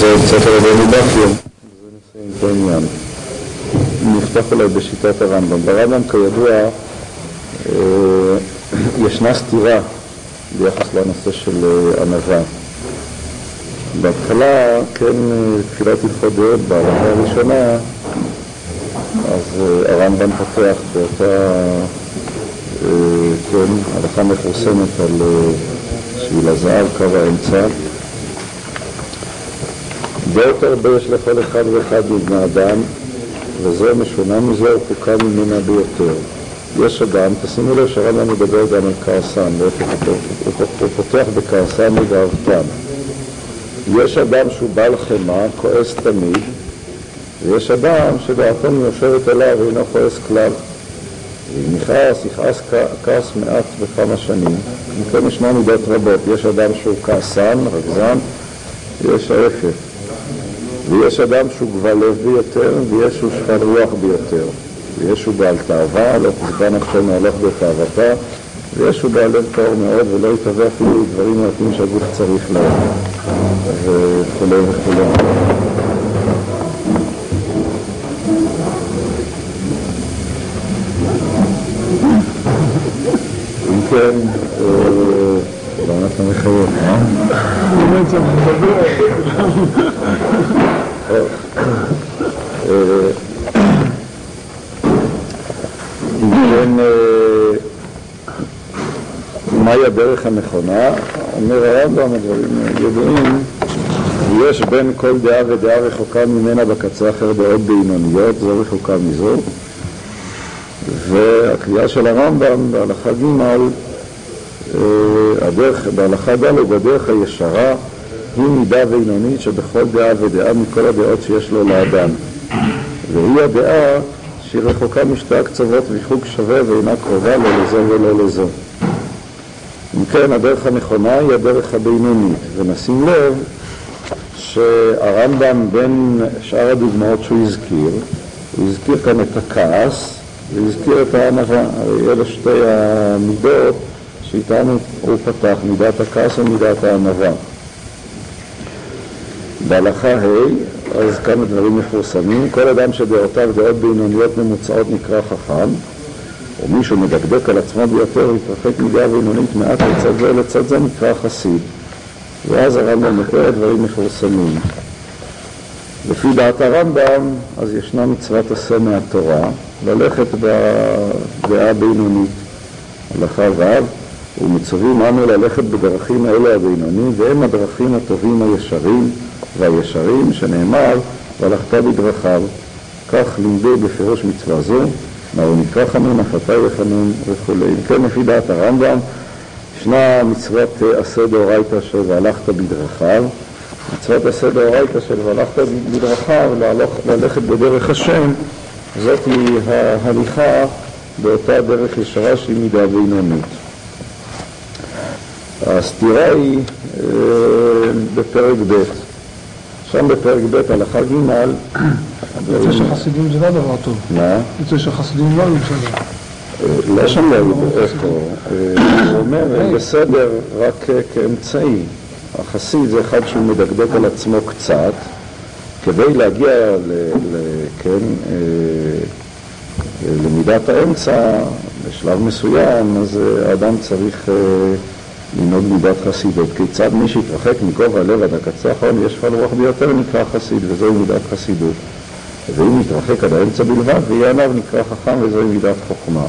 זה ספר רבנו בכיר, זה נסיים את העניין. נפתח אולי בשיטת הרמב"ם. ברמב"ם כידוע אה, ישנה סתירה ביחס לנושא של אה, ענווה. בהתחלה, כן, תחילת הלכות דעות בהלכה הראשונה, אז אה, הרמב"ם פותח באותה, כן, הלכה מפורסמת על שביל הזהב, קו האמצע. דעות הרבה יש לכל אחד ואחד מבני אדם, וזו משונה מזה ורחוקה ממנה ביותר. יש אדם, תשימו לב שהרמב"ם מדבר גם על כעסן, הוא פותח בכעסן ובאהבתן. יש אדם שהוא בעל חמאה, כועס תמיד, ויש אדם שדעתו מיושבת עליו ואינו כועס כלל. ואם יכעס, יכעס כעס מעט בכמה שנים. אם כן ישנה מידות רבות. יש אדם שהוא כעסן, רגזן, ויש ההפך. ויש אדם שהוא גבל לב ביותר, ויש שהוא שפל רוח ביותר. ויש הוא בעל תאווה, לא תשבע נפשו מהלך בתאוותה, ויש הוא בעל לב טהור מאוד ולא יתהווה אפילו דברים מעטים שהגוף צריך להם, וכו' וכו'. אם כן, למה אתה אה? אם כן, מהי הדרך הנכונה? אומר הרמב"ם, הדברים ידועים, יש בין כל דעה ודעה רחוקה ממנה בקצה אחר דעות בינוניות, זו רחוקה מזו, והקריאה של הרמב"ם בהלכה ג' הדרך, בהלכה ד' הדרך הישרה היא מידה בינונית שבכל דעה ודעה מכל הדעות שיש לו לאדם והיא הדעה שהיא רחוקה משתי הקצוות וחוג שווה ואינה קרובה לא לזו ולא לזו. אם כן, הדרך הנכונה היא הדרך הבינונית, ונשים לב שהרמב"ם בין שאר הדוגמאות שהוא הזכיר, הוא הזכיר כאן את הכעס והזכיר את הענווה, אלה שתי המידות שאיתן הוא פתח, מידת הכעס ומידת הענווה. בהלכה ה', אז כמה דברים מפורסמים, כל אדם שדעותיו דעות בינוניות ממוצעות נקרא חכם, ומי שמדקדק על עצמו ביותר להתרחק מדעה בינונית מעט לצד זה לצד זה נקרא חסיד. ואז הרמב"ם מתאר דברים מפורסמים. לפי דעת הרמב"ם, אז ישנה מצוות עשה מהתורה, ללכת בדעה בינונית, הלכה ו', ומצווים אנו ללכת בדרכים האלה הבינוניים, והם הדרכים הטובים הישרים והישרים, שנאמר, והלכת בדרכיו. כך לימדו בפירוש מצווה זו, מהו נקרא חנון, הפתי וחנון וכו'. אם כן, לפי דעת הרמב"ם, ישנה מצוות עשה דאורייתא של והלכת בדרכיו, מצוות עשה דאורייתא של והלכת בדרכיו, ללכת בדרך השם, זאת היא ההליכה באותה דרך ישרה שהיא מידה בינונית. הסתירה היא אה, בפרק ב', שם בפרק ב' הלכה ג' יוצא שחסידים זה לא דבר טוב. מה? יוצא שחסידים לא היו בסדר. לא שם לא היו איפה, הוא אומר בסדר רק כאמצעי. החסיד זה אחד שהוא מדקדק על עצמו קצת כדי להגיע כן, למידת האמצע בשלב מסוים, אז האדם צריך ללמוד מידת חסידות. כיצד מי שהתרחק מגובה הלב עד הקצה האחרון יש פל רוח ביותר נקרא חסיד, וזוהי מידת חסידות. ואם יתרחק עד האמצע בלבד, ויהיה עליו נקרא חכם, וזוהי מידת חוכמה.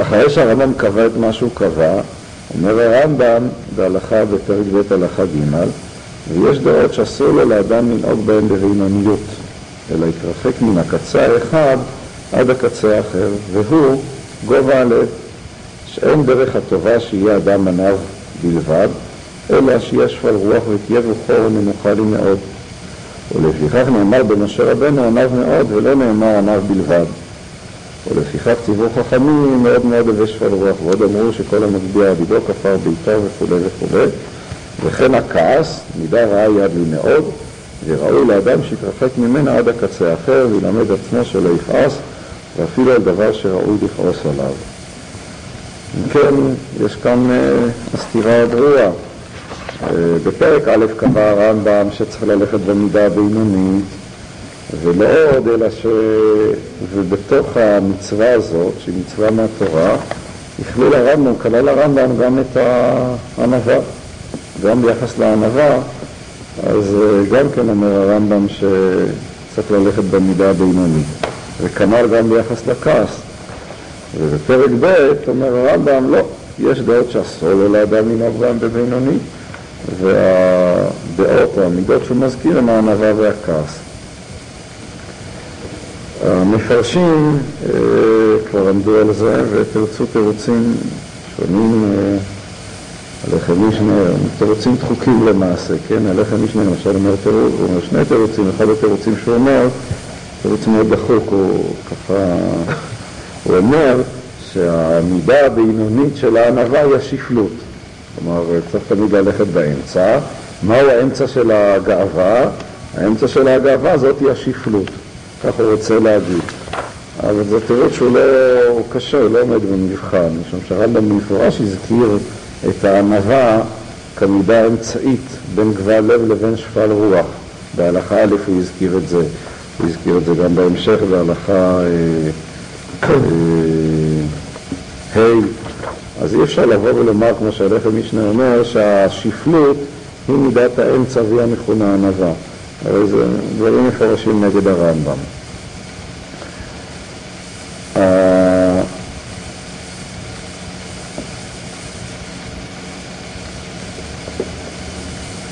אחרי שהרמב"ם קבע את מה שהוא קבע, אומר הרמב"ם בהלכה בפרק ב' הלכה ג' ויש דעות שאסור לו לאדם לנהוג בהן בבינוניות, אלא יתרחק מן הקצה האחד עד הקצה האחר, והוא גובה הלב. שאין דרך הטובה שיהיה אדם עניו בלבד, אלא שיהיה שפל רוח ותהיה רוחו נמוכה לי מאוד. ולפיכך נאמר במשה רבנו עניו מאוד, ולא נאמר עניו בלבד. ולפיכך ציוו חכמים מאוד מאוד הווה שפל רוח, ועוד אמרו שכל המגביה עבידו כפר ביתו וכו' וכו'. וכן הכעס, מידה רעה יד לי מאוד, וראוי לאדם שיתרחק ממנה עד הקצה האחר, וילמד עצמו שלא יכעס, ואפילו על דבר שראוי לכעוס עליו. אם כן, יש כאן הסתירה הברורה. בפרק א' קבע הרמב"ם שצריך ללכת במידה הבינונית ולא עוד, אלא ש... ובתוך המצווה הזאת, שהיא מצווה מהתורה, הכליל הרמב"ם, כלל הרמב"ם גם את הענווה, גם ביחס לענווה, אז גם כן אומר הרמב"ם שצריך ללכת במידה הבינונית, וכנ"ל גם ביחס לכעס. ובפרק ב' אומר הרמב"ם, לא, יש דעות שאסור לו לאדם לנהוג בהם בבינוני, והדעות או המידות שהוא מזכיר הם הענווה והכעס. המפרשים אה, כבר עמדו על זה ותרצו תירוצים שונים, אה, הלחם משנה, תירוצים דחוקים למעשה, כן? הלחם משנה למשל אומר, תירוץ, הוא אומר שני תירוצים, אחד התירוצים שהוא אומר, תירוץ מאוד דחוק, הוא ככה, הוא אומר שהמידה הבינונית של הענווה היא השפלות. כלומר, צריך תמיד ללכת באמצע. מהו האמצע של הגאווה? האמצע של הגאווה זאת היא השפלות. כך הוא רוצה להגיד. אבל זה תירוץ שהוא לא קשה, הוא לא עומד במבחן, משום שהרמב"ם במפורש הזכיר את הענווה כמידה אמצעית בין גבל לב לבין שפל רוח. בהלכה א' הוא הזכיר את זה, הוא הזכיר את זה גם בהמשך בהלכה אה, אה, אז אי אפשר לבוא ולומר, כמו שהלחם משנה אומר, שהשפלות היא מידת האמצע והיא המכונה ענווה. הרי זה דברים מפורשים נגד הרמב"ם. אה,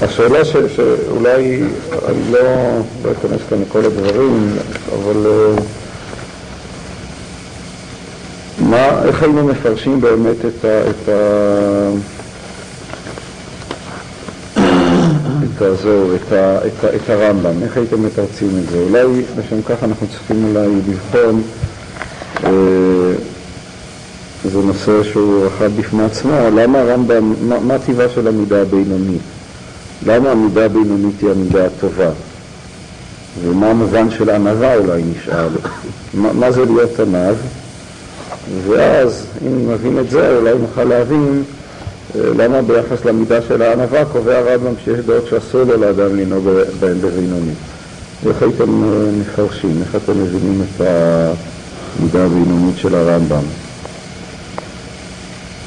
השאלה ש, שאולי אני לא, לא אכנס כאן לכל הדברים, אבל אה, מה, איך היינו מפרשים באמת את ה... את ה את, הזו, את, ה, את, ה, את הרמב"ם, איך הייתם מתרצים את זה? אולי לשם כך אנחנו צריכים אולי לבחון, אה, נושא שהוא רחב בפני עצמו, למה הרמב"ם, מה, מה טיבה של המידה הבינונית? למה המידה הבינונית היא המידה הטובה? ומה המובן של ענווה אולי נשאל? מה, מה זה להיות ענב? ואז אם נבין את זה אולי נוכל להבין למה ביחס למידה של הענווה קובע הרמב"ם שיש דעות שאסור לו לאדם לנהוג בהן בבינוני. איך הייתם מפרשים, איך אתם מבינים את המידה הבינונית של הרמב"ם?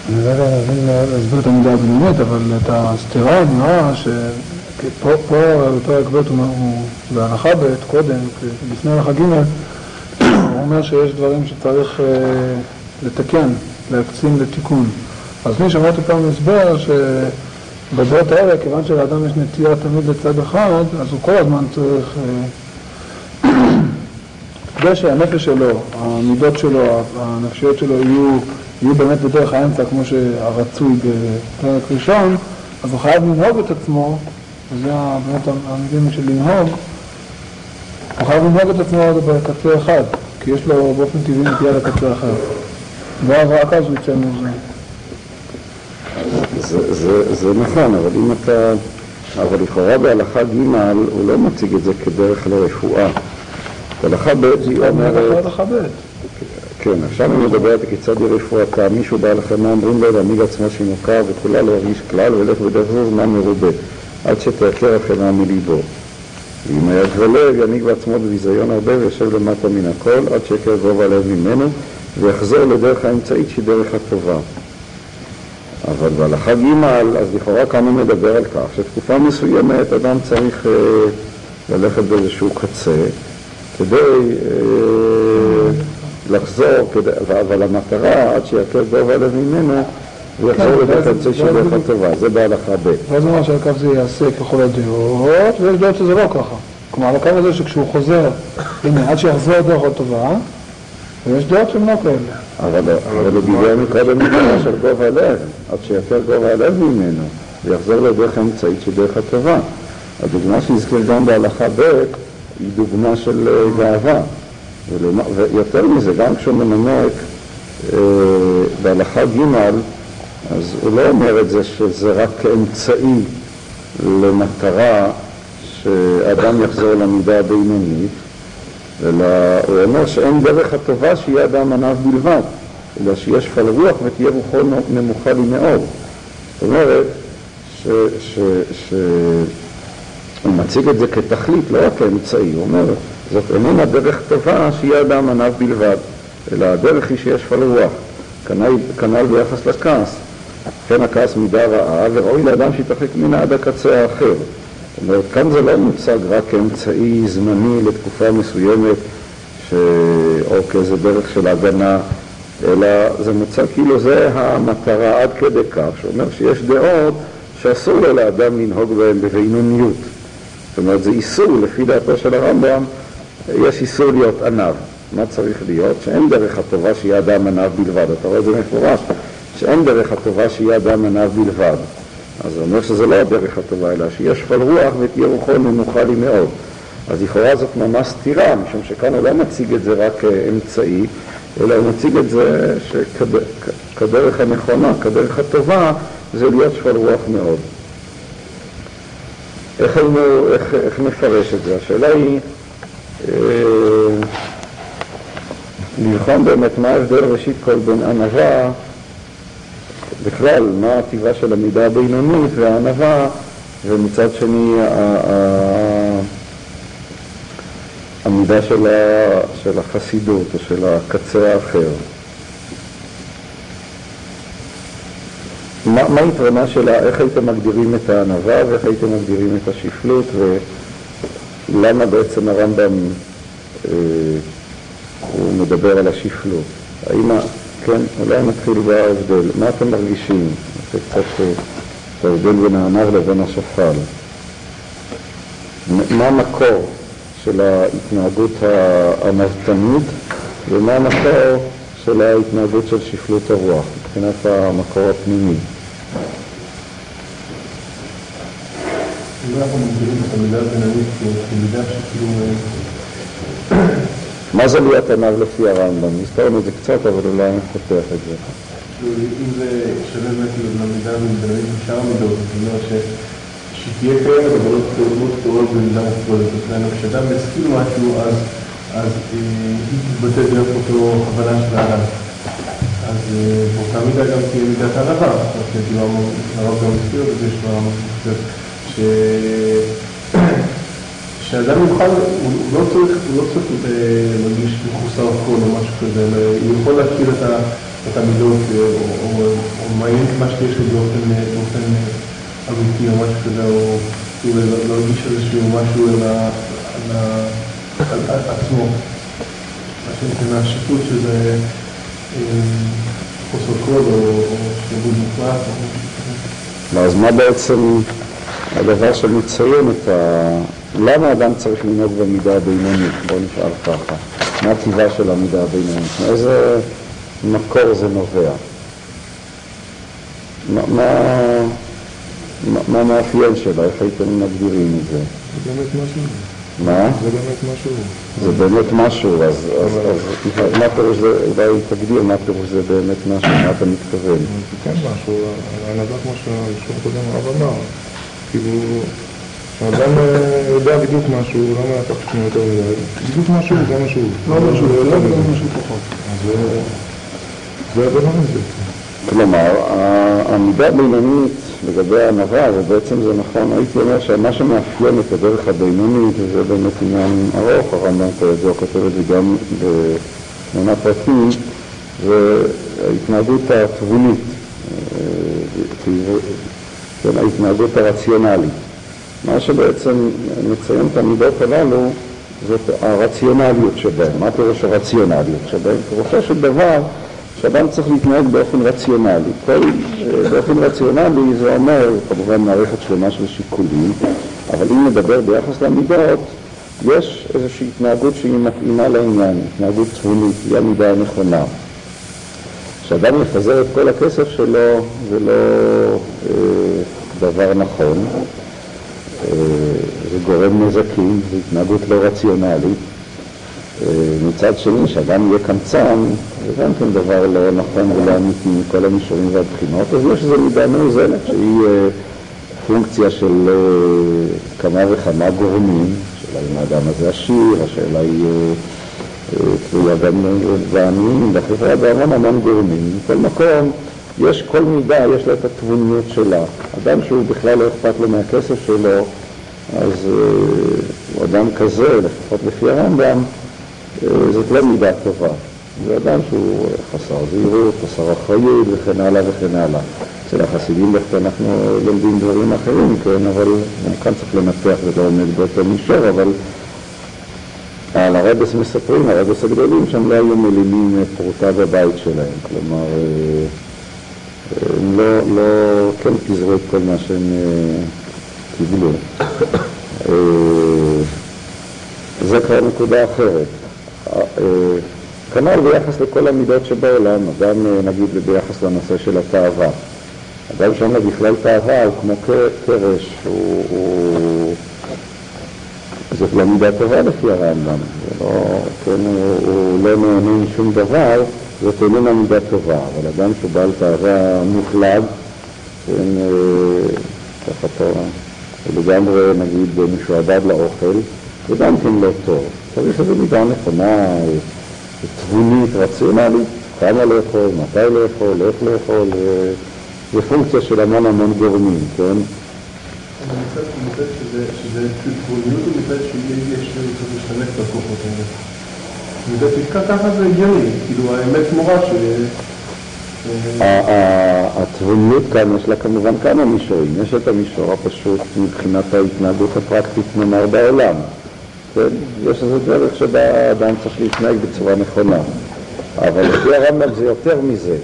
אני לא יודע להבין, להסביר את המידה הבינונית, אבל את הסתירה נראה שפה בפרק ב' הוא בהנחה ב' קודם, לפני הלכה ג', הוא אומר שיש דברים שצריך לתקן, להקצין לתיקון. אז אני שמעתי פעם הסבר שבדעות האלה, כיוון שלאדם יש נטייה תמיד לצד אחד, אז הוא כל הזמן צריך, אה, כדי שהנפש שלו, המידות שלו, הנפשיות שלו יהיו, יהיו באמת בדרך האמצע, כמו שהרצוי בפרק ראשון, אז הוא חייב לנהוג את עצמו, וזה באמת המילים של לנהוג, הוא חייב לנהוג את עצמו בקצה אחד, כי יש לו באופן טבעי נטייה לקצה אחר. ואז רק אז הוא יצא מזה. זה, זה, זה נכון, אבל אם אתה... אבל לכאורה בהלכה ג' הוא לא מציג את זה כדרך לרפואה. בהלכה ב' היא אומרת... בהלכה ב'. כן, עכשיו אני מדברת כיצד היא רפואתה. מישהו בא לכם, מה אומרים לו? להנהיג עצמו שינוקה וכולה לא ירגיש כלל ולך בדרך זו זמן מרובה, עד שתעקר החמאה מליבו. ואם היה גבלב, ינהיג בעצמו בביזיון הרבה ויושב למטה מן הכל, עד שיקר גובה לב ממנו, ויחזור לדרך האמצעית שהיא דרך הטובה. אבל בהלכה ג' אז לכאורה כאן הוא מדבר על כך שתקופה מסוימת אדם צריך אה, ללכת באיזשהו קצה כדי אה, לחזור, כדי, אבל המטרה עד שיכר גובה הלב ממנו ויחזור כן, לדרך אמצעי של דרך הטובה, זה בהלכה ב'. ואז הוא שעל כך זה ייעשה ככל הדעות, ויש דעות שזה לא ככה. כלומר, על הקו הזה שכשהוא חוזר, הנה, עד שיחזור דרך הטובה, ויש דעות שהן לא כאלה. אבל הוא דיבר מקודם מבחינה של גובה הלב, עד שיפר גובה הלב ממנו, ויחזור לדרך האמצעית של דרך הטובה. הדוגמה שהזכיר גם בהלכה ב' היא דוגמה של אה, גאווה. ויותר מזה, גם כשהוא מנמק אה, בהלכה ג', אז הוא לא אומר את זה שזה רק כאמצעי למטרה שאדם יחזור למידה הבינונית, אלא הוא אומר שאין דרך הטובה שיהיה אדם עניו בלבד, אלא שיש פל רוח ותהיה רוחו נמוכה לי מאוד. זאת אומרת שהוא מציג את זה כתכלית, לא רק כאמצעי, הוא אומר, זאת איננה דרך טובה שיהיה אדם עניו בלבד, אלא הדרך היא שיש שפל רוח, כנ"ל ביחס לכעס. כן הכעס מידה רעה, וראוי לאדם שיתרחק ממנה עד הקצה האחר. זאת אומרת, כאן זה לא מוצג רק כאמצעי זמני לתקופה מסוימת, ש... או כאיזה דרך של הגנה, אלא זה מוצג כאילו זה המטרה עד כדי כך, שאומר שיש דעות שאסור לו לאדם לנהוג בהן בבינוניות. זאת אומרת, זה איסור, לפי דעתו של הרמב"ם, יש איסור להיות עניו. מה צריך להיות? שאין דרך הטובה שיהיה אדם עניו בלבד. אתה רואה את זה מפורש, שאין דרך הטובה שיהיה אדם עניו בלבד. אז זה אומר שזה לא הדרך הטובה, אלא שיש שפל רוח ותהיה רוחו נמוכה לי מאוד. אז לכאורה זאת ממש סתירה, משום שכאן הוא לא מציג את זה רק כאמצעי, אלא הוא מציג את זה שכדרך הנכונה, כדרך הטובה, זה להיות שפל רוח מאוד. איך, היינו, איך, איך נפרש את זה? השאלה היא אה, לבחון באמת מה ההבדל ראשית כל בין ענווה, בכלל, מה הטבעה של המידה הבינונית והענווה, ומצד שני המידה של, החסידות או של הקצה האחר. מה, מה יתרונה שלה, איך הייתם מגדירים את הענווה ואיך הייתם מגדירים את השפלות ולמה בעצם הרמב"ם אה, הוא מדבר על השפלות? האם, כן, אולי נתחיל בהבדל. מה אתם מרגישים? זה קצת אה, את ההבדל בין הענב לבין השפל. מה המקור של ההתנהגות הענוותנית ומה המקור של ההתנהגות של שפלות הרוח, מבחינת המקור הפנימי. מה זה להיות עניו לפי הרמב"ם? הזכרנו את זה קצת, אבל אולי נפתח את זה. אם זה שווה באמת למידה בינונית משאר המידות, זאת אומרת שתהיה קיימת, אבל לא קטורות במידה מופרדת. זאת כשאדם מסכים משהו, אז היא תתבטא דרך אותו הבנה של האדם. אז באותה מידה גם תהיה מידת הענווה. כאילו הרב גם הזכיר את זה, יש לו חושב, שאדם יוכל, הוא לא צריך, הוא לא צריך להרגיש מחוסר כל או משהו כזה, הוא יכול להכיר את המידות, או מעניין את מה שיש לו באופן אמיתי או משהו כזה, או כאילו להרגיש איזשהו משהו על עצמו. מה שנקרא השיפוט שזה חוסר קול או שיבוד מוחלט. אז מה בעצם הדבר שמציין את ה... למה אדם צריך לנהוג במידה הבינונית? בואו נשאל ככה. מה הטבעה של המידה הבינונית? מאיזה מקור זה נובע? מה, מה המאפיין שלה? איך הייתם מגדירים את זה? זה באמת משהו. מה? זה באמת משהו. זה באמת משהו, אז, אז, אז מה פירוש זה, אולי תגדיר מה פירוש זה באמת משהו, מה אתה מתכוון? כן משהו, הנהגת כמו שהראשון קודם הרב אמר, כאילו, האדם יודע בדיוק משהו, לא מלקח שנייה יותר מדי, בדיוק משהו, זה משהו. לא משהו, לא משהו פחות. אז זה הדבר הזה. כלומר, העמידה הבינונית לגבי הענווה, ובעצם זה נכון, הייתי אומר שמה שמאפיין את הדרך הבינונית, וזה באמת עניין ארוך, הרמב"ם כידוע כותב את זה גם בתמונה פרטית, זה ההתנהגות התבונית, כן, ההתנהגות הרציונלית. מה שבעצם מציין את המידות הללו זאת הרציונליות שבהן. מה פירוש הרציונליות שבהן? פירושו של דבר שאדם צריך להתנהג באופן רציונלי. כל, באופן רציונלי זה אומר, כמובן מערכת שלמה של שיקולים, אבל אם נדבר ביחס למידות, יש איזושהי התנהגות שהיא מתאימה לעניין, התנהגות צבונית, היא המידה הנכונה. כשאדם יפזר את כל הכסף שלו, זה לא אה, דבר נכון, אה, זה גורם נזקים, זו התנהגות לא רציונלית. מצד שני, שאדם יהיה קמצן, זה גם כן דבר לא נכון ולא אמיתי מכל המישורים והבחינות, אז יש איזו מידה מאוזנת שהיא פונקציה של כמה וכמה גורמים, השאלה אם האדם הזה עשיר, השאלה היא תלויה גם בעניים, בחברה, בהמון המון גורמים. מכל מקום, יש כל מידה, יש לה את התבוניות שלה. אדם שהוא בכלל לא אכפת לו מהכסף שלו, אז אה, הוא אדם כזה, לפחות לפי הרמב"ם, אה, זאת לא מידה טובה. זה אדם שהוא חסר זהירות, חסר אחריות וכן הלאה וכן הלאה. אצל החסידים דווקא אנחנו לומדים דברים אחרים, כן, אבל גם כאן צריך לנתח ולא עומד באותו מישור, אבל על הרבס מספרים, הרבס הגדולים, שהם לא היו מלינים פרוטה בבית שלהם. כלומר, אה, לא, לא כן פיזרו את כל מה שהם אה, קיבלו. אה, זה כבר נקודה אחרת. כנ"ל ביחס לכל המידות שבעולם, אדם נגיד ביחס לנושא של התאווה. אדם שאין לו בכלל תאווה הוא כמו קרש, הוא. זאת לא מידה טובה לפי הרמב"ם, לא, כן, הוא, לא נהנה משום דבר, זאת איננה מידה טובה, אבל אדם שהוא בעל תאווה מוחלט, כן, ככה פה, לגמרי נגיד משועבד לאוכל, זה גם כן לא טוב. צריך איזו מידה נכונה, תבונית, רציונלית, כמה לאכול, מתי לאכול, איך לאכול, זה פונקציה של המון המון גורמים, כן? מצד שזה תבוניות ומצד שיש להשתמש בכוחות האלה. ובפסקה ככה זה הגיוני, כאילו האמת מורה ש... התבוניות כאן יש לה כמובן כמה מישורים. יש את המישור הפשוט מבחינת ההתנהגות הפרקטית נאמר בעולם. כן? יש איזו דרך שבה האדם צריך להתנהג בצורה נכונה. אבל לפי הרמב"ם זה יותר מזה.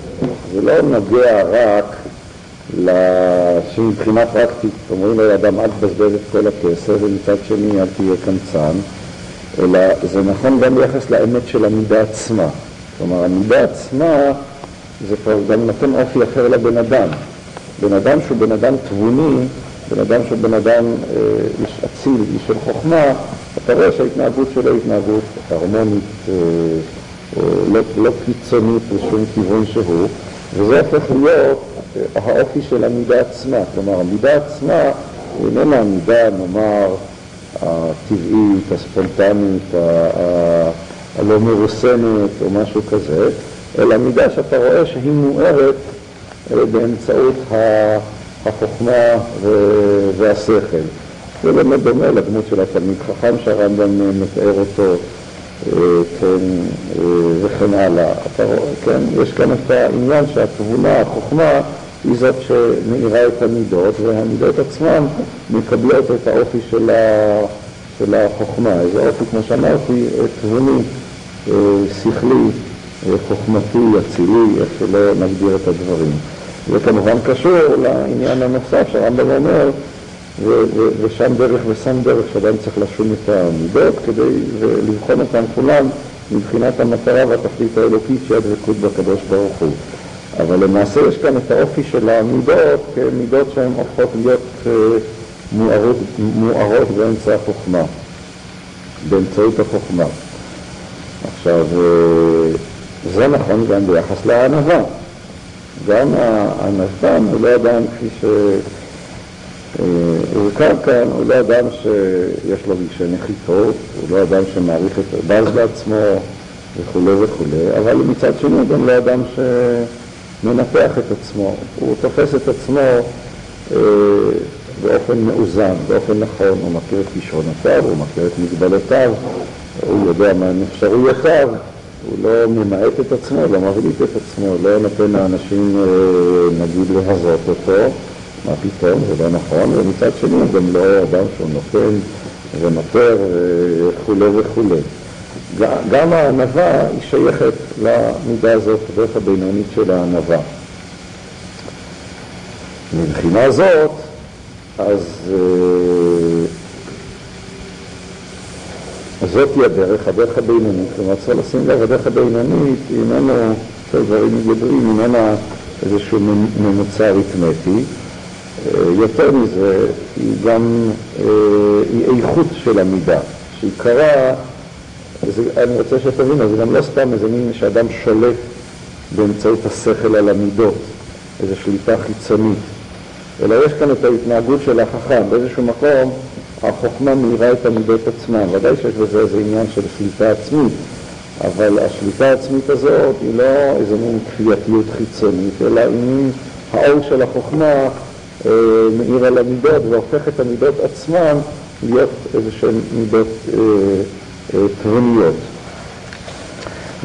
זה לא נוגע רק שמבחינה פרקטית אומרים לאדם אל תבזבז את כל הכסף ומצד שני אל תהיה קמצן. אלא זה נכון גם ביחס לאמת של המידה עצמה. כלומר, המידה עצמה זה כבר גם נותן אופי אחר לבן אדם. בן אדם שהוא בן אדם תבוני, בן אדם שהוא בן אדם אה, איש אציל, איש של חוכמה, אתה רואה שההתנהגות שלו היא התנהגות הרמונית, אה, אה, לא, לא קיצונית לשום כיוון שהוא, וזה הופך להיות אה, האופי של המידה עצמה. כלומר, המידה עצמה איננה המידה, נאמר, הטבעית, הספונטנית, הלא מרוסנת או משהו כזה, אלא מידה שאתה רואה שהיא מוארת אה, באמצעות החוכמה והשכל. זה באמת דומה לדמות של התלמיד חכם שהרמב"ם מתאר אותו, אה, כן, אה, וכן הלאה. אתה רואה, כן, יש כאן את העניין שהתבונה, החוכמה, היא זאת שמאירה את המידות, והמידות עצמן מקבלות את האופי של, ה... של החוכמה. איזה אופי, כמו שאמרתי, תבוני, אה, שכלי, אה, חוכמתי, אצילי, איך שלא נגדיר את הדברים. זה כמובן קשור לעניין הנוסף שהרמב"ם אומר, ושם דרך ושם דרך שאדם צריך לשום את המידות כדי לבחון אותם כולם מבחינת המטרה והתכלית האלוקית שהיא הדבקות בקדוש ברוך הוא. אבל למעשה יש כאן את האופי של המידות כמידות שהן הופכות להיות אה, מוארות, מוארות באמצע החוכמה, באמצעות החוכמה. עכשיו, אה, זה נכון גם ביחס לענווה. גם הענוון הוא לא אדם כפי שהוזכר אה, כאן, הוא לא אדם שיש לו רגשי נחיתות, הוא לא אדם שמעריך את, בז בעצמו וכולי וכולי, אבל מצד שני הוא גם לא אדם ש... מנתח את עצמו, הוא תופס את עצמו אה, באופן מאוזן, באופן נכון, הוא מכיר את כישרונותיו, הוא מכיר את מגבלותיו, הוא יודע מה אפשרויותיו, הוא לא ממעט את עצמו, לא מבליט את עצמו, לא נותן לאנשים, אה, נגיד, להזות אותו, מה פתאום, זה לא נכון, ומצד שני הוא גם לא אדם שהוא נותן ונותר וכולי וכולי. גם הענווה היא שייכת למידה הזאת, הדרך הבינונית של הענווה. מבחינה זאת, אז אז זאת היא הדרך, הדרך הבינונית. כלומר, צריך לשים לב, הדרך הבינונית היא איננו, של דברים מגדרים, איננה איזשהו ממוצע אריתמטי. יותר מזה, היא גם, היא איכות של המידה, שעיקרה אני רוצה שתבינו, זה גם לא סתם איזה מין שאדם שולט באמצעות השכל על המידות, איזו שליטה חיצונית, אלא יש כאן את ההתנהגות של החכם. באיזשהו מקום החוכמה מאירה את המידות עצמן. ודאי שיש בזה איזה עניין של שליטה עצמית, אבל השליטה העצמית הזאת היא לא איזה מין כפייתיות חיצונית, אלא היא האור של החוכמה אה, מאיר על המידות והופך את המידות עצמן להיות איזה שהן מידות אה, תבוניות.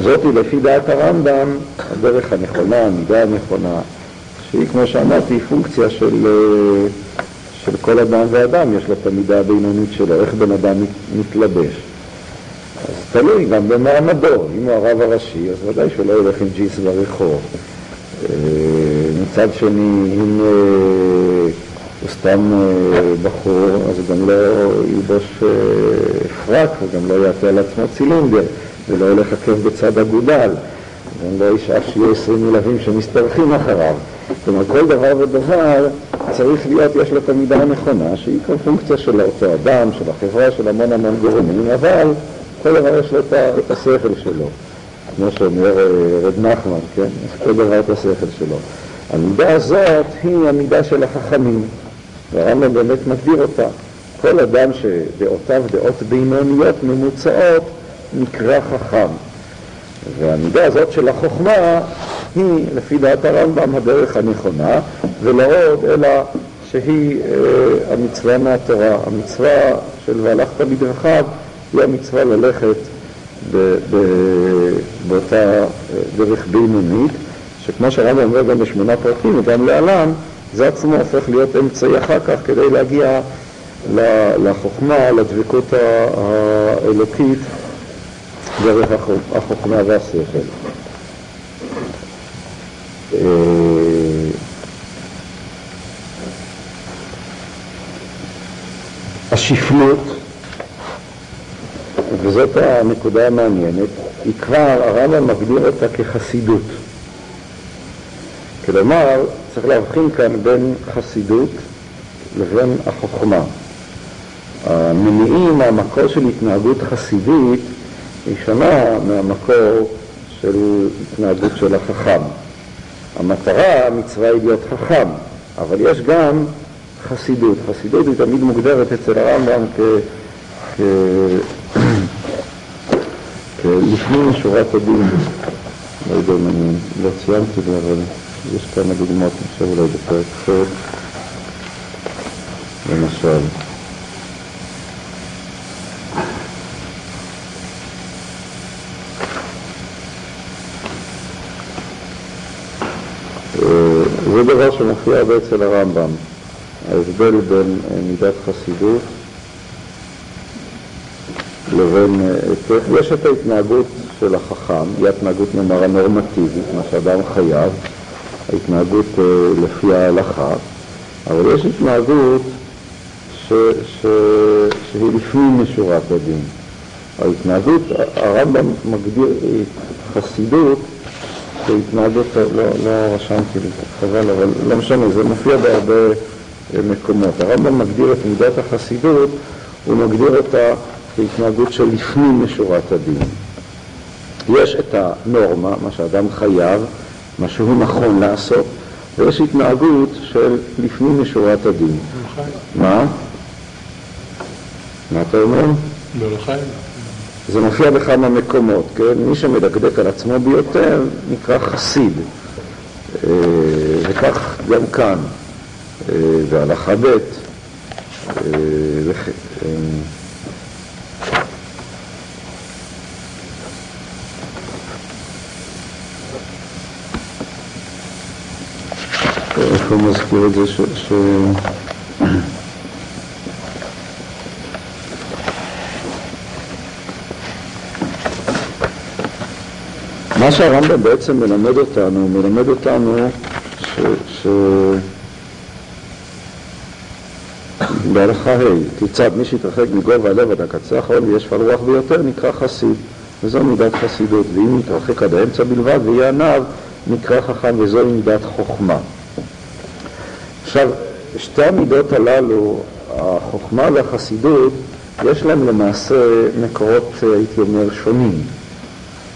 זאת היא לפי דעת הרמב"ם הדרך הנכונה, המידה הנכונה, שהיא כמו שאמרתי פונקציה של, אה, של כל אדם ואדם, יש לה את המידה הבינונית שלו, איך בן אדם מתלבש. אז תלוי גם במעמדו, אם הוא הרב הראשי, אז ודאי שהוא לא ילך עם ג'יס ברחוב. אה, מצד שני, אם אה, הוא סתם בחור, אז גם לא ילבוש פרק וגם לא יעטה על עצמו צילינדר. ולא ילך עקב בצד אגודל, וגם לא ישאף שיהיו עשרים מלווים שמשתרכים אחריו. כלומר, כל דבר ודבר צריך להיות, יש לו את המידה הנכונה, שהיא כל פונקציה של אותו אדם, של החברה, של המון המון גורמים, אבל כל דבר יש לו את השכל שלו. כמו שאומר אה, רב נחמן, כן? כל דבר את השכל שלו. המידה הזאת היא המידה של החכמים, והרמב"ם באמת מגדיר אותה. כל אדם שדעותיו דעות בינוניות ממוצעות נקרא חכם. והמידה הזאת של החוכמה היא, לפי דעת הרמב"ם, הדרך הנכונה, ולא עוד, אלא שהיא אה, המצווה מהתורה. המצווה של והלכת בדרכיו היא המצווה ללכת ב, ב, באותה אה, דרך בינונית, שכמו שהרמב"ם אומר גם בשמונה פרקים וגם להלן, זה עצמו הופך להיות אמצעי אחר כך כדי להגיע לחוכמה, לדבקות האלוקית דרך החוכמה והשכל. אה, השפלות, וזאת הנקודה המעניינת, היא כבר, הרמב"ם מגדיר אותה כחסידות. כלומר, צריך להבחין כאן בין חסידות לבין החוכמה. המניעים מהמקור של התנהגות חסידית היא שונה מהמקור של התנהגות של החכם. המטרה, המצווה היא להיות חכם, אבל יש גם חסידות. חסידות היא תמיד מוגדרת אצל הרמב"ם. כלפנים משורת הדין. לא יודע אם אני לא ציינתי זה, אבל יש כמה דוגמאות, חושב אולי בפרק ח', למשל. זה דבר שמופיע הרבה אצל הרמב"ם, ההבדל בין אה, מידת חסידות לבין, אה, יש את ההתנהגות של החכם, היא התנהגות נאמר הנורמטיבית, מה שאדם חייב, ההתנהגות אה, לפי ההלכה, אבל יש התנהגות ש, ש, שהיא לפנים משורת הדין. ההתנהגות, הרמב"ם מגדיר חסידות כהתנהגות, לא, לא רשמתי לי, חבל, אבל לא משנה, זה מופיע בהרבה אה, מקומות. הרמב"ם מגדיר את מידת החסידות, הוא מגדיר אותה כהתנהגות של לפנים משורת הדין. יש את הנורמה, מה שאדם חייב, מה שהוא נכון לעשות, ויש התנהגות של לפנים משורת הדין. מה? מה אתה אומר? זה מופיע בכמה מקומות, כן? מי שמדקדק על עצמו ביותר נקרא חסיד, אה, וכך גם כאן, אה, בהלכה ב', אה, איפה מזכיר את זה ש... ש... מה שהרמב"ם בעצם מלמד אותנו, מלמד אותנו ש... ש... בהלכה ה', כיצד מי שהתרחק מגובה הלב עד הקצה האחרון ויש פעל רוח ביותר נקרא חסיד, וזו מידת חסידות, ואם יתרחק עד האמצע בלבד ויהיה עניו נקרא חכם וזוהי מידת חוכמה. עכשיו, שתי המידות הללו, החוכמה והחסידות, יש להם למעשה מקורות, הייתי אומר, שונים.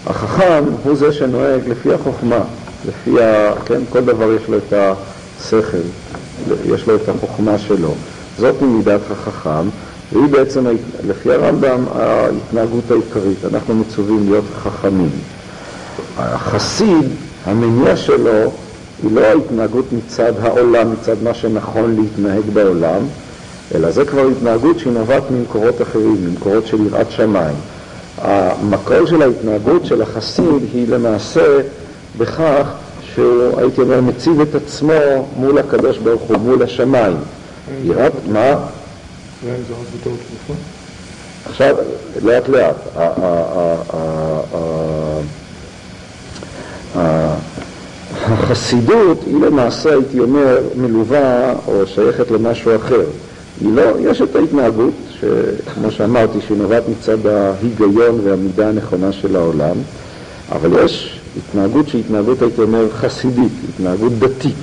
החכם הוא זה שנוהג לפי החוכמה, לפי ה... כן, כל דבר יש לו את השכל, יש לו את החוכמה שלו. זאת מידת החכם, והיא בעצם, לפי הרמב"ם, ההתנהגות העיקרית. אנחנו מצווים להיות חכמים. החסיד, המניע שלו, היא לא ההתנהגות מצד העולם, מצד מה שנכון להתנהג בעולם, אלא זה כבר התנהגות שהיא נובעת ממקורות אחרים, ממקורות של יראת שמיים. המקור של ההתנהגות של החסיד היא למעשה בכך שהוא, הייתי אומר, מציב את עצמו מול הקדוש ברוך הוא, מול השמיים. יראת, מה? עכשיו, לאט לאט. החסידות היא למעשה, הייתי אומר, מלווה או שייכת למשהו אחר. היא לא, יש את ההתנהגות, שכמו שאמרתי, שהיא נובעת מצד ההיגיון והמידה הנכונה של העולם, אבל יש התנהגות שהיא התנהגות, הייתי אומר, חסידית, התנהגות דתית.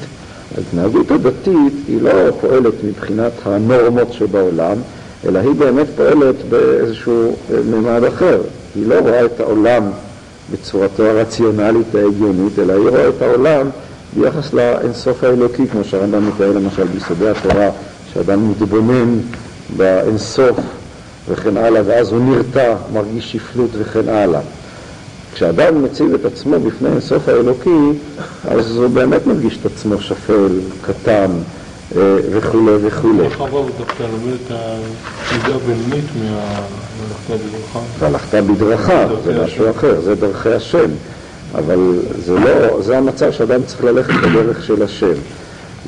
ההתנהגות הדתית היא לא פועלת מבחינת הנורמות שבעולם, אלא היא באמת פועלת באיזשהו ממד אחר. היא לא רואה את העולם בצורתו הרציונלית ההגיונית, אלא היא רואה את העולם ביחס לאינסוף האלוקי, כמו שהרמב"ם מתאר למשל ביסודי התורה, שאדם מתבונן באינסוף וכן הלאה, ואז הוא נרתע, מרגיש שפלות וכן הלאה. כשאדם מציב את עצמו בפני אינסוף האלוקי, אז הוא באמת מרגיש את עצמו שפל, קטן וכולי וכולי. איך הרב דווקא לומד את המידה הבינונית מהלכתה בדרכה? והלכתה בדרכה, זה משהו אחר, זה דרכי השם. אבל זה לא, זה המצב שאדם צריך ללכת בדרך של השם.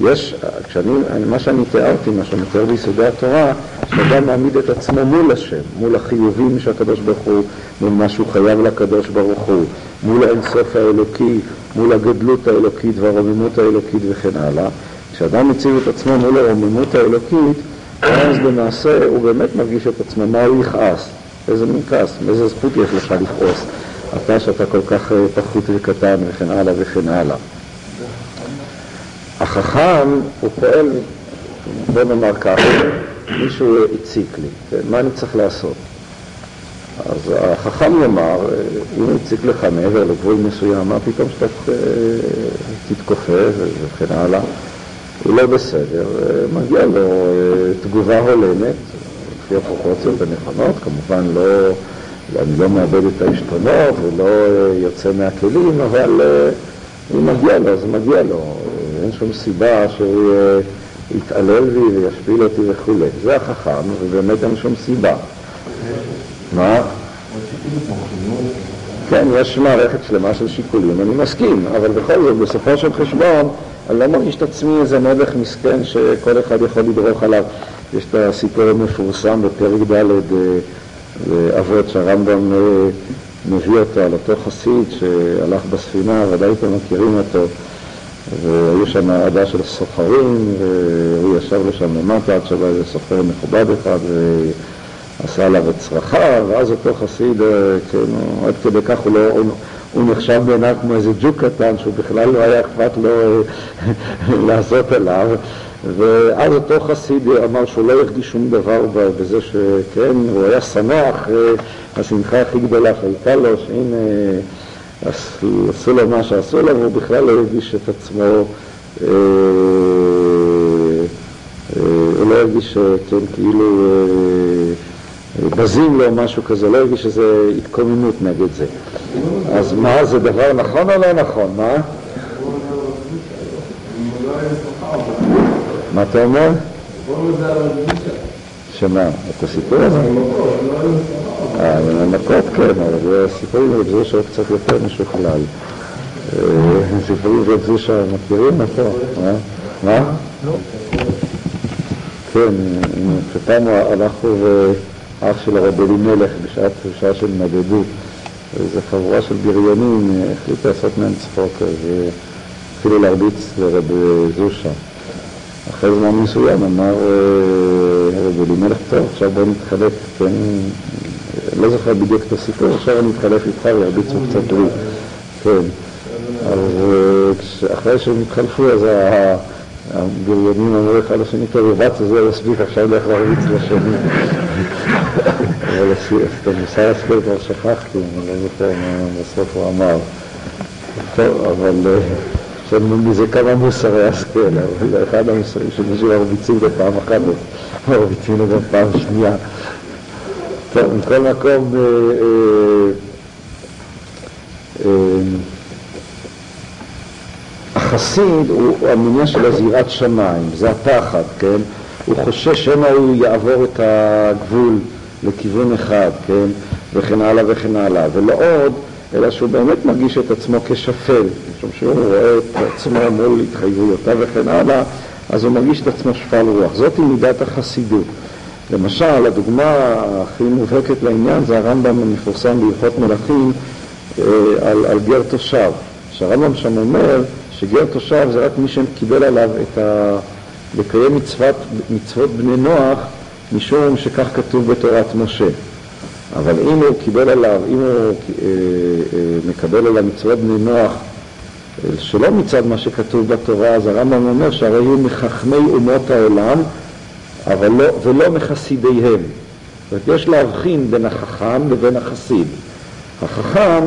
יש, כשאני, מה שאני תיארתי, מה שאני מתאר ביסודי התורה, שאדם מעמיד את עצמו מול השם, מול החיובים שהקדוש ברוך הוא, מול מה שהוא חייב לקדוש ברוך הוא, מול האינסוף האלוקי, מול הגדלות האלוקית והרוממות האלוקית וכן הלאה. כשאדם מציב את עצמו מול הרוממות האלוקית, אז למעשה הוא באמת מרגיש את עצמו, מה הוא יכעס? איזה מין כעס? איזה זכות יש לך לכעוס? אתה שאתה כל כך פחות וקטן וכן הלאה וכן הלאה. החכם הוא פועל, בוא נאמר ככה, מישהו הציק לי, כן? מה אני צריך לעשות? אז החכם יאמר, אם הציק לך מעבר לגבול מסוים, מה פתאום שאתה תתכופף וכן הלאה? הוא לא בסדר, מגיע לו תגובה הולמת, לפי הפרופורציות הנכונות, כמובן לא, אני לא מאבד את העשתונות ולא יוצא מהכלים, אבל אם מגיע לו, אז מגיע לו. אין שום סיבה שהוא יתעלל בי וישפיל אותי וכולי. זה החכם, ובאמת אין שום סיבה. מה? כן, יש מערכת שלמה של שיקולים, אני מסכים, אבל בכל זאת, בסופו של חשבון, אני לא מרגיש את עצמי איזה מלך מסכן שכל אחד יכול לדרוך עליו. יש את הסיפור המפורסם בפרק ד' אבות שהרמב"ם מביא אותו על אותו חסיד שהלך בספינה, ודאי אתם מכירים אותו. והיו שם עדה של סוחרים, והוא ישב לו שם למטה עד שבא איזה סוחר מכובד אחד ועשה עליו את צרכיו, ואז אותו חסיד, כן, עד כדי כך הוא לא... הוא נחשב בעיניו כמו איזה ג'וק קטן שהוא בכלל לא היה אכפת לו לעשות עליו. ואז אותו חסיד אמר שהוא לא הרגיש שום דבר בזה שכן, הוא היה שמח, השמחה הכי גדולה שהייתה לו, שהנה עשו לו מה שעשו לו, והוא בכלל לא הרגיש את עצמו, הוא לא הרגיש, כן, כאילו בזים לו משהו כזה, לא הרגיש איזו התקוממות נגד זה. אז מה, זה דבר נכון או לא נכון? מה? מה אתה אומר? שמה? את הסיפור הזה? המכות כן, אבל זה סיפורים רב זושה קצת יותר משוכלל. סיפורים רב זושה מכירים אותו? מה? לא. כן, כשפעם הלכנו ואח של הרב אלימלך בשעה של נדדות, איזו חבורה של בריונים החליטה לעשות מהם צחוק, אז התחילו להרביץ לרב זושה. אחרי זמן מסוים אמר הרב אלימלך, טוב, עכשיו בוא נתחלק, כן, לא זוכר בדיוק את הסיפור, עכשיו אני אתחלף איתך וירביצו קצת לי, כן. אז אחרי שהם התחלפו, אז הבריונים אמרו אחד לשני, טוב, הרבץ הזה יספיק, עכשיו לך להרביץ לשני. את המוסר הספר כבר שכחתי, אני לא זוכר מה בסוף הוא אמר. טוב, אבל... יש לנו מזה כמה מוסרי השכל, אבל אחד המוסרים שמישהו מרביצים בפעם אחת טוב, הצינו גם פעם שנייה. טוב, מכל מקום, אה, אה, אה, החסיד הוא המניע של הזירת שמיים, זה הפחד, כן? הוא חושש שמא הוא יעבור את הגבול לכיוון אחד, כן? וכן הלאה וכן הלאה. ולא עוד, אלא שהוא באמת מרגיש את עצמו כשפל, משום שהוא רואה את עצמו מול התחייבויותיו וכן הלאה, אז הוא מרגיש את עצמו שפל רוח. זאת היא מידת החסידות. למשל, הדוגמה הכי מובהקת לעניין זה הרמב"ם המפורסם בהלכות מלכים אה, על, על גר תושב. שהרמב"ם שם אומר שגר תושב זה רק מי שקיבל עליו את ה... לקיים מצוות, מצוות בני נוח משום שכך כתוב בתורת משה. אבל אם הוא קיבל עליו, אם הוא אה, אה, מקבל עליו מצוות בני נוח אה, שלא מצד מה שכתוב בתורה, אז הרמב"ם אומר שהרי הוא מחכמי אומות העולם אבל לא, ולא מחסידיהם. זאת אומרת, יש להבחין בין החכם לבין החסיד. החכם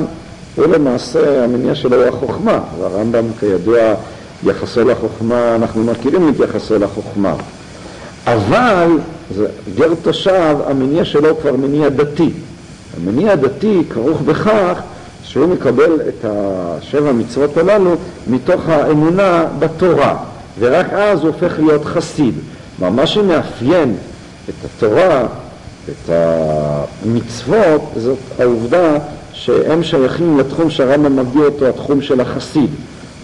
הוא למעשה, המניע שלו הוא החוכמה, והרמב"ם כידוע יחסו לחוכמה, אנחנו מכירים את יחסו לחוכמה. אבל זה, גר תושב, המניע שלו הוא כבר מניע דתי. המניע הדתי כרוך בכך שהוא מקבל את השבע מצוות הללו מתוך האמונה בתורה, ורק אז הוא הופך להיות חסיד. מה שמאפיין את התורה, את המצוות, זאת העובדה שהם שייכים לתחום שהרמב"ם מגדיר אותו התחום של החסיד.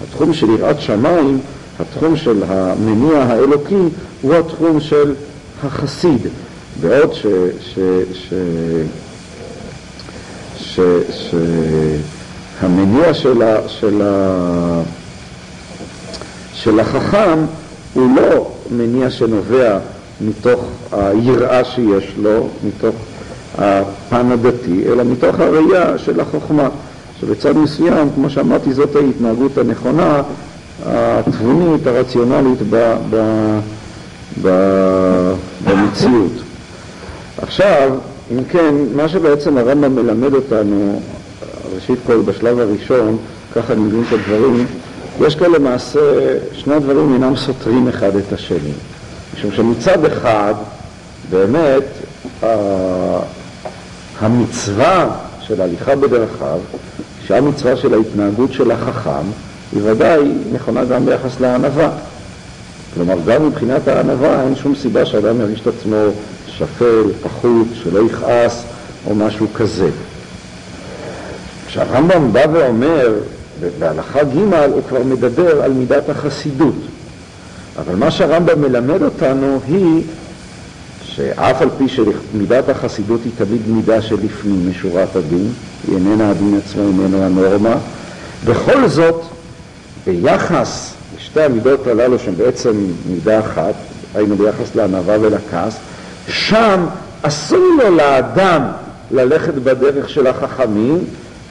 התחום של יראת שמיים, התחום של המניע האלוקי, הוא התחום של החסיד. בעוד ש... ש, ש, ש, ש המניע של, ה, של, ה, של החכם הוא לא מניע שנובע מתוך היראה שיש לו, מתוך הפן הדתי, אלא מתוך הראייה של החוכמה. שבצד מסוים, כמו שאמרתי, זאת ההתנהגות הנכונה, התבונית, הרציונלית ב, ב, במציאות. עכשיו, אם כן, מה שבעצם הרמב"ם מלמד אותנו, ראשית כל בשלב הראשון, ככה אני מבין את הדברים, יש כאן למעשה, שני הדברים אינם סותרים אחד את השני. משום שמצד אחד, באמת, המצווה של הליכה בדרכיו, שהמצווה של ההתנהגות של החכם, היא ודאי נכונה גם ביחס לענווה. כלומר, גם מבחינת הענווה אין שום סיבה שאדם ירגיש את עצמו שפל, פחות, שלא יכעס או משהו כזה. כשהרמב"ם בא ואומר בהלכה ג' הוא כבר מדבר על מידת החסידות. אבל מה שהרמב"ם מלמד אותנו היא שאף על פי שמידת החסידות היא תמיד מידה שלפנים משורת הדין, היא איננה הדין עצמו, איננו הנורמה, בכל זאת, ביחס לשתי המידות הללו שהן בעצם מידה אחת, היינו ביחס לענווה ולכעס, שם אסור לו לאדם ללכת בדרך של החכמים,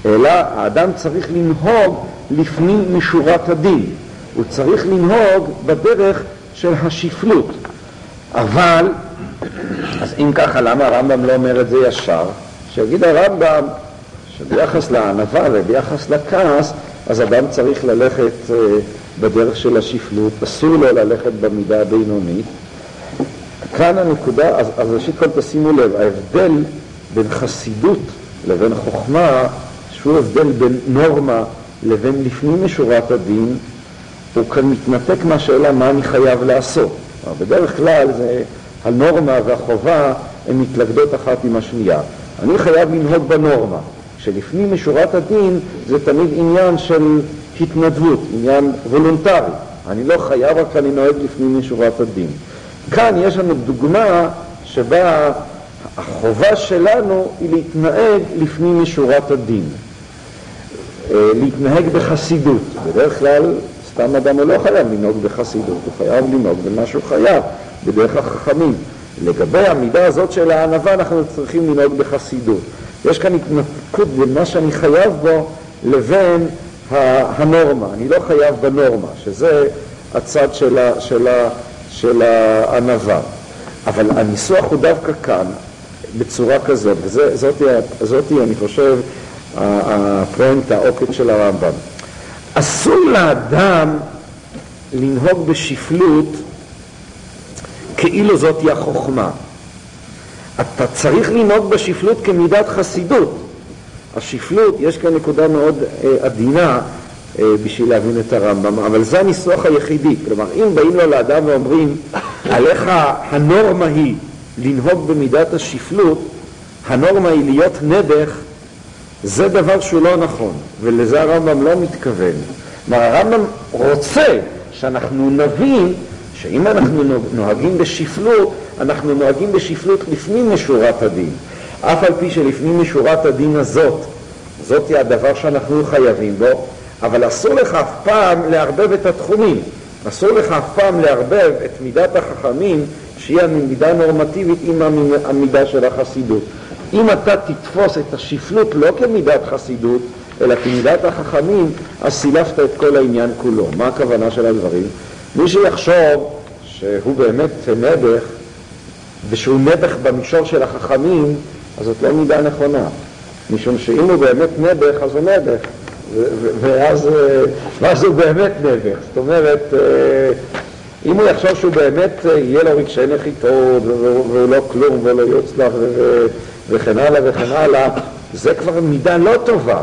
אלא האדם צריך לנהוג לפנים משורת הדין. הוא צריך לנהוג בדרך של השפלות. אבל, אז אם ככה, למה הרמב"ם לא אומר את זה ישר? שיגיד הרמב"ם שביחס לענווה וביחס לכעס, אז אדם צריך ללכת uh, בדרך של השפלות, אסור לו ללכת במידה הבינונית. כאן הנקודה, אז, אז ראשית כל תשימו לב, ההבדל בין חסידות לבין חוכמה שהוא הבדל בין נורמה לבין לפנים משורת הדין, הוא כאן מתנתק מהשאלה מה אני חייב לעשות. בדרך כלל זה הנורמה והחובה הן מתלכדות אחת עם השנייה. אני חייב לנהוג בנורמה, שלפנים משורת הדין זה תמיד עניין של התנדבות, עניין וולונטרי. אני לא חייב, רק אני נוהג לפנים משורת הדין. כאן יש לנו דוגמה שבה החובה שלנו היא להתנהג לפנים משורת הדין. אה, להתנהג בחסידות. בדרך כלל סתם אדם הוא לא חייב לנהוג בחסידות, הוא חייב לנהוג במה שהוא חייב, בדרך החכמים. לגבי המידה הזאת של הענווה אנחנו צריכים לנהוג בחסידות. יש כאן התנתקות בין מה שאני חייב בו לבין הנורמה. אני לא חייב בנורמה, שזה הצד של, ה, של, ה, של הענווה. אבל הניסוח הוא דווקא כאן, בצורה כזאת, וזאת, אני חושב, הפואנטה, העוקץ של הרמב"ם. אסור לאדם לנהוג בשפלות כאילו זאת היא החוכמה. אתה צריך לנהוג בשפלות כמידת חסידות. השפלות, יש כאן נקודה מאוד אה, עדינה אה, בשביל להבין את הרמב"ם, אבל זה הניסוח היחידי. כלומר, אם באים לו לאדם ואומרים, עליך הנורמה היא לנהוג במידת השפלות, הנורמה היא להיות נדך, זה דבר שהוא לא נכון, ולזה הרמב"ם לא מתכוון. כלומר, הרמב"ם רוצה שאנחנו נבין שאם אנחנו נוהגים בשפלות, אנחנו נוהגים בשפלות לפנים משורת הדין. אף על פי שלפנים משורת הדין הזאת, זאת היא הדבר שאנחנו חייבים בו, אבל אסור לך אף פעם לערבב את התחומים. אסור לך אף פעם לערבב את מידת החכמים, שהיא המידה הנורמטיבית, עם המידה של החסידות. אם אתה תתפוס את השפלות לא כמידת חסידות, אלא כמידת החכמים, אז סילפת את כל העניין כולו. מה הכוונה של הדברים? מי שיחשוב שהוא באמת נדך, ושהוא נדך במישור של החכמים, אז זאת לא מידה נכונה. משום שאם הוא באמת נדך, אז הוא נדך. ואז, ואז הוא באמת נדך. זאת אומרת, אה, אם הוא יחשוב שהוא באמת, אה, יהיה לו רגשי נחיתות, והוא לא כלום, ולא יוצלח, וכן הלאה וכן הלאה, זה כבר מידה לא טובה.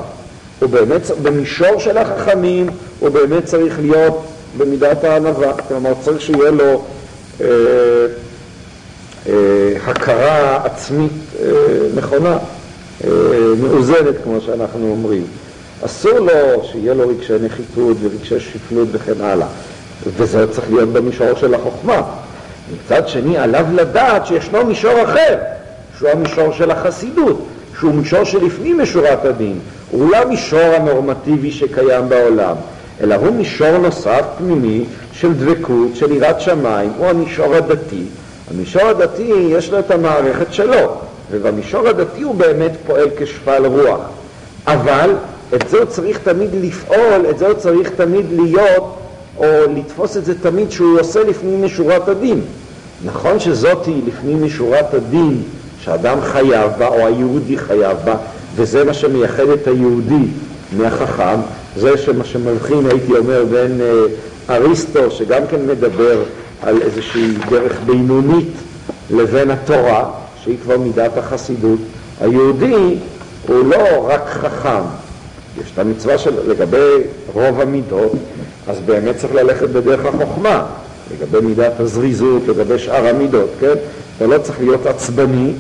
הוא באמת, במישור של החכמים, הוא באמת צריך להיות במידת הענווה. כלומר, צריך שיהיה לו אה, אה, הכרה עצמית אה, נכונה, אה, מאוזנת, כמו שאנחנו אומרים. אסור לו שיהיה לו רגשי נחיתות ורגשי שפלות וכן הלאה. וזה צריך להיות במישור של החוכמה. מצד שני, עליו לדעת שישנו מישור אחר, שהוא המישור של החסידות, שהוא מישור שלפנים משורת הדין, הוא לא המישור הנורמטיבי שקיים בעולם, אלא הוא מישור נוסף פנימי של דבקות, של יראת שמיים, הוא המישור הדתי. המישור הדתי יש לו את המערכת שלו, ובמישור הדתי הוא באמת פועל כשפל רוח. אבל את זה הוא צריך תמיד לפעול, את זה הוא צריך תמיד להיות, או לתפוס את זה תמיד שהוא עושה לפנים משורת הדין. נכון שזאת היא לפנים משורת הדין שאדם חייב בה, או היהודי חייב בה, וזה מה שמייחד את היהודי מהחכם, זה מה שמבחין, הייתי אומר, בין אה, אריסטו, שגם כן מדבר על איזושהי דרך בינונית, לבין התורה, שהיא כבר מידת החסידות. היהודי הוא לא רק חכם, יש את המצווה של לגבי רוב המידות, אז באמת צריך ללכת בדרך החוכמה, לגבי מידת הזריזות, לגבי שאר המידות, כן? אתה לא צריך להיות עצבני,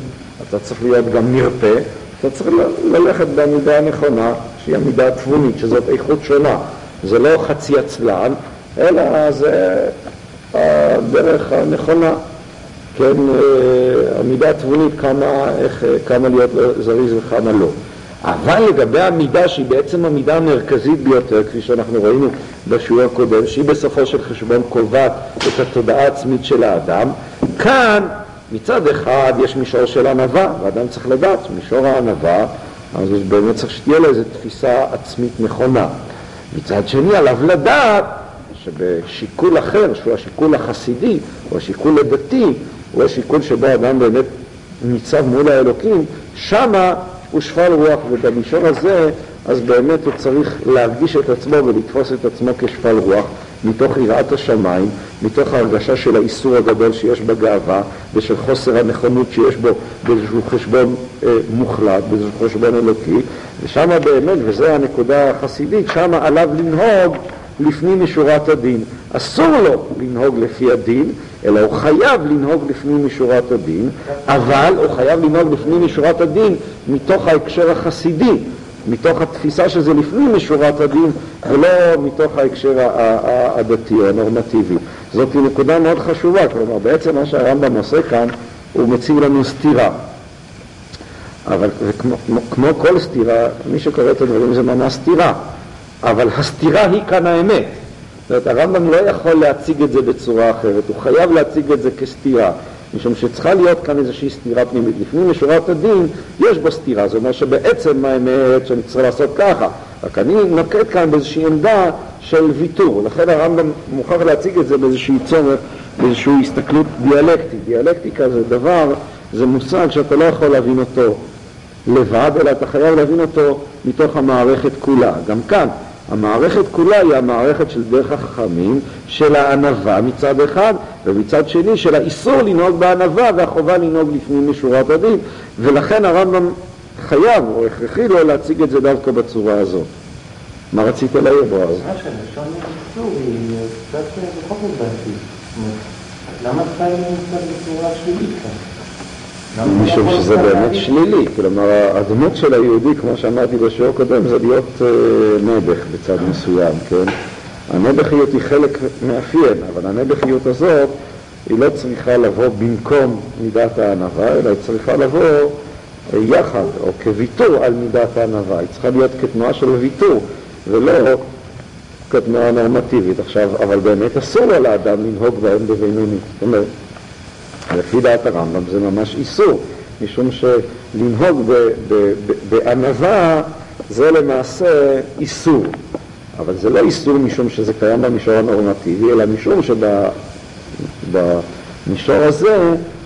אתה צריך להיות גם נרפה, אתה צריך ללכת במידה הנכונה, שהיא המידה התבונית, שזאת איכות שונה. זה לא חצי עצלן, אלא זה הדרך הנכונה. כן, אה, המידה התבונית, כמה, איך, כמה להיות זריז וכמה לא. אבל לגבי המידה שהיא בעצם המידה המרכזית ביותר, כפי שאנחנו ראינו בשיעור הקודם, שהיא בסופו של חשבון קובעת את התודעה העצמית של האדם, כאן מצד אחד יש מישור של ענווה, ואדם צריך לדעת, מישור הענווה, אז באמת צריך שתהיה לו איזו תפיסה עצמית נכונה. מצד שני עליו לדעת שבשיקול אחר, שהוא השיקול החסידי, או השיקול הדתי, הוא השיקול שבו אדם באמת ניצב מול האלוקים, שמה הוא שפל רוח, ובמישור הזה, אז באמת הוא צריך להרגיש את עצמו ולתפוס את עצמו כשפל רוח, מתוך יראת השמיים, מתוך ההרגשה של האיסור הגדול שיש בגאווה ושל חוסר הנכונות שיש בו באיזשהו חשבון אה, מוחלט, באיזשהו חשבון אלוקי, ושם באמת, וזו הנקודה החסידית, שם עליו לנהוג לפנים משורת הדין. אסור לו לנהוג לפי הדין, אלא הוא חייב לנהוג לפנים משורת הדין, אבל הוא חייב לנהוג לפנים משורת הדין מתוך ההקשר החסידי, מתוך התפיסה שזה לפנים משורת הדין ולא מתוך ההקשר הדתי או הנורמטיבי. זאת נקודה מאוד חשובה, כלומר בעצם מה שהרמב"ם עושה כאן הוא מציב לנו סתירה. אבל כמו, כמו כל סתירה, מי שקורא את הדברים זה ממש סתירה, אבל הסתירה היא כאן האמת. זאת אומרת, הרמב"ם לא יכול להציג את זה בצורה אחרת, הוא חייב להציג את זה כסתירה. משום שצריכה להיות כאן איזושהי סתירה פנימית. לפנים משורת הדין יש בו סתירה, זאת אומרת שבעצם האמת שאני צריך לעשות ככה, רק אני נוקט כאן באיזושהי עמדה של ויתור, לכן הרמב"ם מוכרח להציג את זה באיזושהי צורך, באיזושהי הסתכלות דיאלקטית. דיאלקטיקה זה דבר, זה מושג שאתה לא יכול להבין אותו לבד, אלא אתה חייב להבין אותו מתוך המערכת כולה. גם כאן, המערכת כולה היא המערכת של דרך החכמים, של הענווה מצד אחד, ומצד שני של האיסור לנהוג בענווה והחובה לנהוג לפנים משורת הדין, ולכן הרמב"ם חייב או הכרחי לו להציג את זה דווקא בצורה הזאת. מה רצית להעיר פחות מבעייתית. למה צריכה להיות קצת בצורה שלילית כאן? משום שזה באמת שלילי, כלומר הדמות של היהודי, כמו שאמרתי בשיעור הקודם, זה להיות אה, נעבך בצד מסוים, כן? הנעבכיות היא חלק מאפיין, אבל הנעבכיות הזאת היא לא צריכה לבוא במקום מידת הענווה, אלא היא צריכה לבוא אה, יחד, או כוויתור על מידת הענווה, היא צריכה להיות כתנועה של ויתור, ולא כתנועה נורמטיבית. עכשיו, אבל באמת אסור לו לאדם לנהוג בהם בבינוני. זאת אומרת, לפי דעת הרמב"ם זה ממש איסור, משום שלנהוג בענווה זה למעשה איסור. אבל זה לא איסור משום שזה קיים במישור הנורמטיבי, אלא משום שבמישור הזה,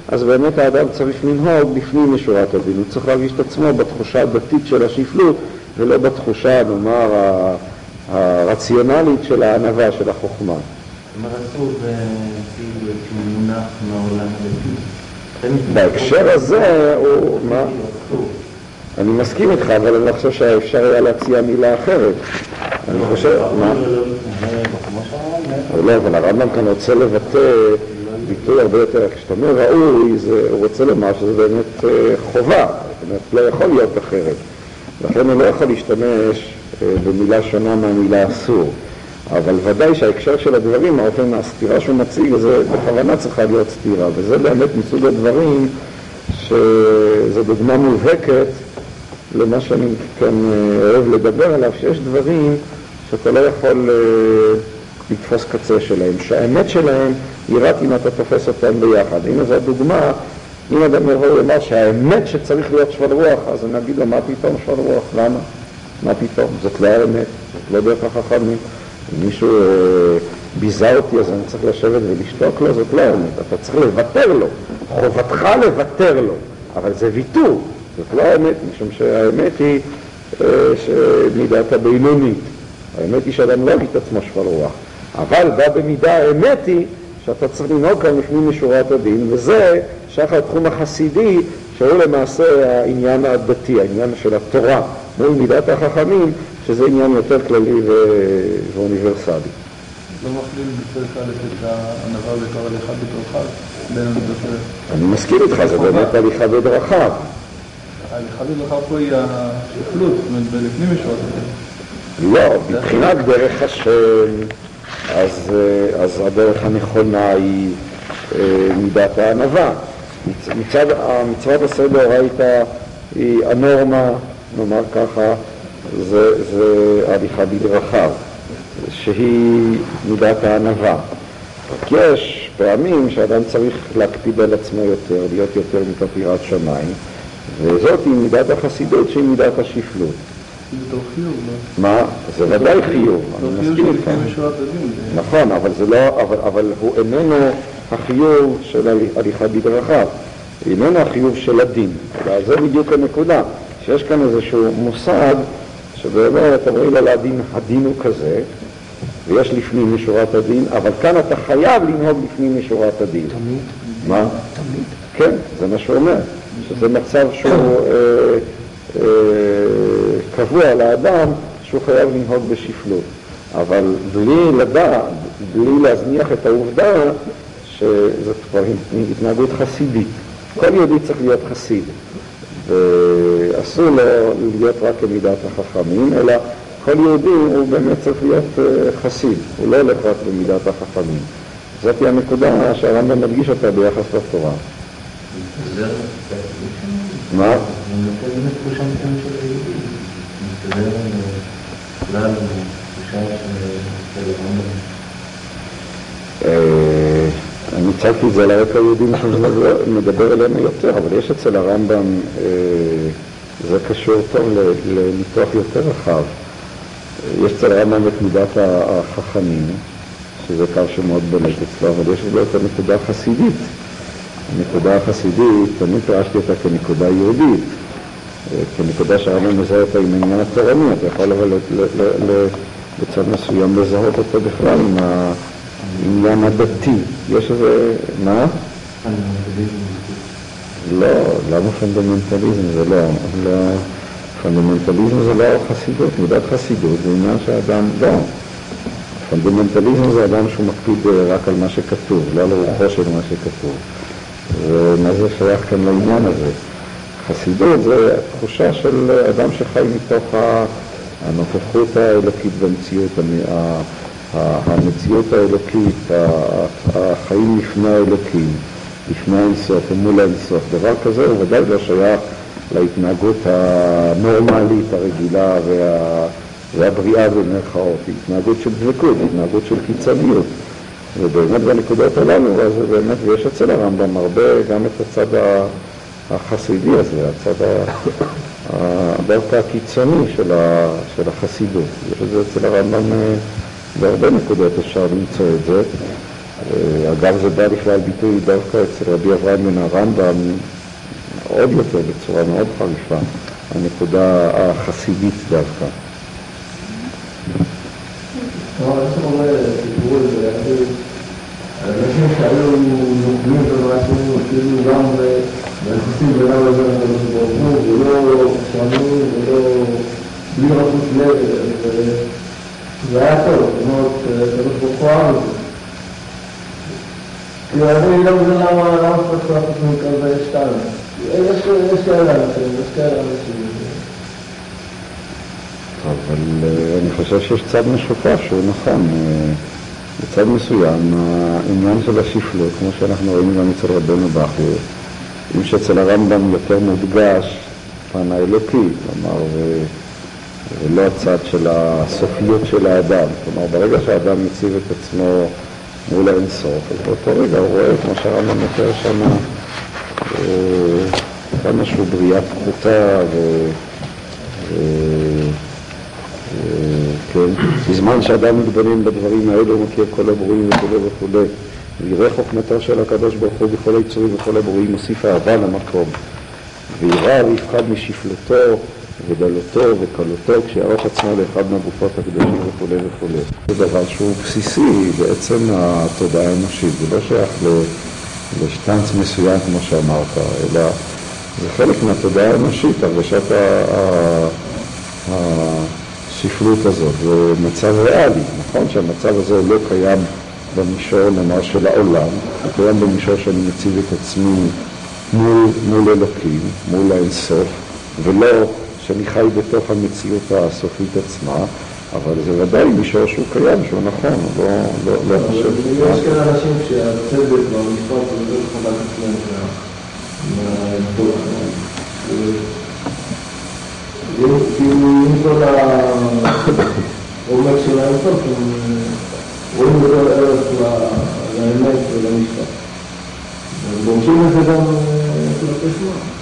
אז באמת האדם צריך לנהוג לפנים משורת הדין. הוא צריך להרגיש את עצמו בתחושה הדתית של השפלות, ולא בתחושה, נאמר, הרציונלית של הענווה, של החוכמה. זה כאילו איזשהו מונח מהעולם הדתי. בהקשר הזה הוא, מה? אני מסכים איתך, אבל אני לא חושב שאפשר היה להציע מילה אחרת. אני חושב, מה? לא להתנהג, כמו שאמרנו, אבל לא, אבל הרמב"ם כאן רוצה לבטא ביטוי הרבה יותר, כשאתה אומר ראוי, הוא רוצה לומר שזה באמת אה, חובה, זאת אומרת, לא יכול להיות אחרת. לכן הוא לא יכול להשתמש אה, במילה שונה מהמילה אסור. אבל ודאי שההקשר של הדברים, האופן הסתירה שהוא מציג, זה בכוונה צריכה להיות סתירה, וזה באמת מסוג הדברים שזו דוגמה מובהקת למה שאני כאן אה, אוהב לדבר עליו, שיש דברים שאתה לא יכול אה, לתפוס קצה שלהם, שהאמת שלהם היא רק אם אתה תופס אותם ביחד. הנה זו הדוגמה, אם אדם יבוא ויאמר שהאמת שצריך להיות שבל רוח, אז אני אגיד לו, מה פתאום שבל רוח? למה? מה פתאום? זאת לא האמת, זאת לא דרך החכמים. אם מישהו אה, ביזה אותי, אז אני צריך לשבת ולשתוק לו, זאת לא האמת. אתה צריך לוותר לו. חובתך לוותר לו, אבל זה ויתור, זאת לא האמת, משום שהאמת היא אה, שמידת הבינונית. האמת היא שאדם לא יגיד את עצמו שפל רוח. אבל בה במידה האמת היא שאתה צריך לנהוג כאן לפנים משורת הדין, וזה שייך לתחום החסידי, שהוא למעשה העניין הדתי, העניין של התורה, מול מידת החכמים, שזה עניין יותר כללי ואוניברסלי. לא מכליל בצריך א' את הענווה בתור הליכה בתורך בין האלה. אני מסכים איתך, זה באמת הליכה בדרכיו. ההליכה בתורך פה היא השפלות, זאת אומרת, בלפנים משורת הדין. לא, מבחינת דרך השם, אז, אה, אז הדרך הנכונה היא אה, מידת הענווה. מצ- מצד, מצוות עשה דאורייתא היא הנורמה, נאמר ככה, זה, זה הליכה בדרכיו, שהיא מידת הענווה. רק יש פעמים שאדם צריך להקפיד על עצמו יותר, להיות יותר מתוך יראת שמיים, וזאת היא מידת החסידות שהיא מידת השפלות. לא? מה? זה ודאי חיוב, אני מסכים איתך. נכון, אבל זה לא, אבל, אבל הוא איננו החיוב של הלי- הליכה בדרכיו, איננו החיוב של הדין, זה בדיוק הנקודה, שיש כאן איזשהו מושג שבאמת אומרים על הדין, הדין הוא כזה, ויש לפנים משורת הדין, אבל כאן אתה חייב לנהוג לפנים משורת הדין. תמיד? מה? תמיד. כן, זה מה שהוא אומר, שזה מצב שהוא אה, אה, קבוע לאדם, שהוא חייב לנהוג בשפלות. אבל בלי לדעת, בלי להזניח את העובדה שזאת כבר התנהגות חסידית. כל יהודי צריך להיות חסיד, ואסור לו להיות רק כמידת החכמים, אלא כל יהודי הוא באמת צריך להיות אה, חסיד, הוא לא הולך רק במידת החכמים. זאת היא הנקודה שהרמב"ם מדגיש אותה ביחס לתורה. מה? אני נותן באמת תחושה מסוימת של היהודי. מסתדר כלל תחושה של של הרמב"ם. אה, אני הצגתי את זה על הרקע היהודי, משום שזה מדבר אלינו יותר, אבל יש אצל הרמב"ם, אה, זה קשור טוב לניתוח יותר רחב. יש אצל הרמב"ם את מידת החכמים, שזה קו שמאוד בולט אצלו, אבל יש לו את הנקודה החסידית. הנקודה החסידית, תמיד פירשתי אותה כנקודה יהודית, אה, כנקודה שהרמב"ם מזהה אותה עם העניין התורני, אתה יכול אבל בצד מסוים לזהות אותו בכלל עם העניין הדתי. יש איזה, מה? לא, למה פונדמנטליזם? זה לא, לא, פונדמנטליזם זה לא חסידות, מידת חסידות זה עניין שהאדם, לא. פונדמנטליזם זה אדם שהוא מקפיד רק על מה שכתוב, לא על רוחו של מה שכתוב. ומה זה שייך כאן לעניין הזה? חסידות זה תחושה של אדם שחי מתוך הנוכחות האלוקית במציאות, המציאות האלוקית, החיים לפני האלוקים, לפני האינסוף ומול האינסוף. דבר כזה הוא ודאי לא שייך להתנהגות הנורמלית, הרגילה וה... והבריאה במרכאות, היא התנהגות של דבקות, התנהגות של קיצוניות. ובאמת בנקודות הללו, אז באמת, ויש אצל הרמב"ם הרבה, גם את הצד החסידי הזה, הצד דווקא הקיצוני של, ה, של החסידות. יש את זה אצל הרמב"ם אה, בהרבה נקודות אפשר למצוא את זה. אה, אגב, זה בא לכלל ביטוי דווקא אצל רבי אברהם בן הרמב"ם עוד יותר, בצורה מאוד חריפה, הנקודה החסידית דווקא. זה היה טוב, זאת אומרת, הקדוש ברוך הוא אהב זה. אני לא מבין למה צריך לעשות מכזה שתיים. יש כאלה אנשים, יש כאלה אנשים. אבל אני חושב שיש צד משופף שהוא נכון. בצד מסוים, העניין של השפלות, כמו שאנחנו רואים גם אצל רבנו בכר, אם שאצל הרמב"ם יותר מודגש פן האלוקי, כלומר, ולא הצד של הסופיות של האדם. כלומר, ברגע שהאדם מציב את עצמו מול האינסוף, אז באותו רגע הוא רואה, כמו שהרמב"ם יותר שם, כמה שהוא בריאה פחותה ו... כן? בזמן שאדם מתבונן בדברים האלו, הוא מכיר כל הברואים וכו' וכו'. ויראה חוכמתו של הקדוש ברוך הוא בכל היצורים וכל הברואים, מוסיף אהבה למקום. וירא ויפחד משפלותו ודלותו וקלותו, כשיערוך עצמו לאחד מהגופות הקדושים וכו' וכו'. זה דבר שהוא בסיסי בעצם התודעה האנושית, זה לא שייך לשטנץ מסוים כמו שאמרת, אלא זה חלק מהתודעה האנושית, הרגשת השפלות הזאת, זה מצב ריאלי, נכון? שהמצב הזה לא קיים במישור נאמר של העולם, הוא קיים במישור שאני מציב את עצמי מול, מול אלוקים, מול האינסוף, ולא שאני חי בתוך המציאות הסופית עצמה, אבל זה ודאי מישור שהוא קיים, שהוא נכון, לא, לא, לא חושב... יש כאלה אנשים שהצדק והמשפט זה יותר חזק אצלם מהעמדות. כאילו עם כל העומק של האינסוף, הם רואים יותר ערך לאמת ולמשפט. הם דורשים את זה גם כלפי שמאל.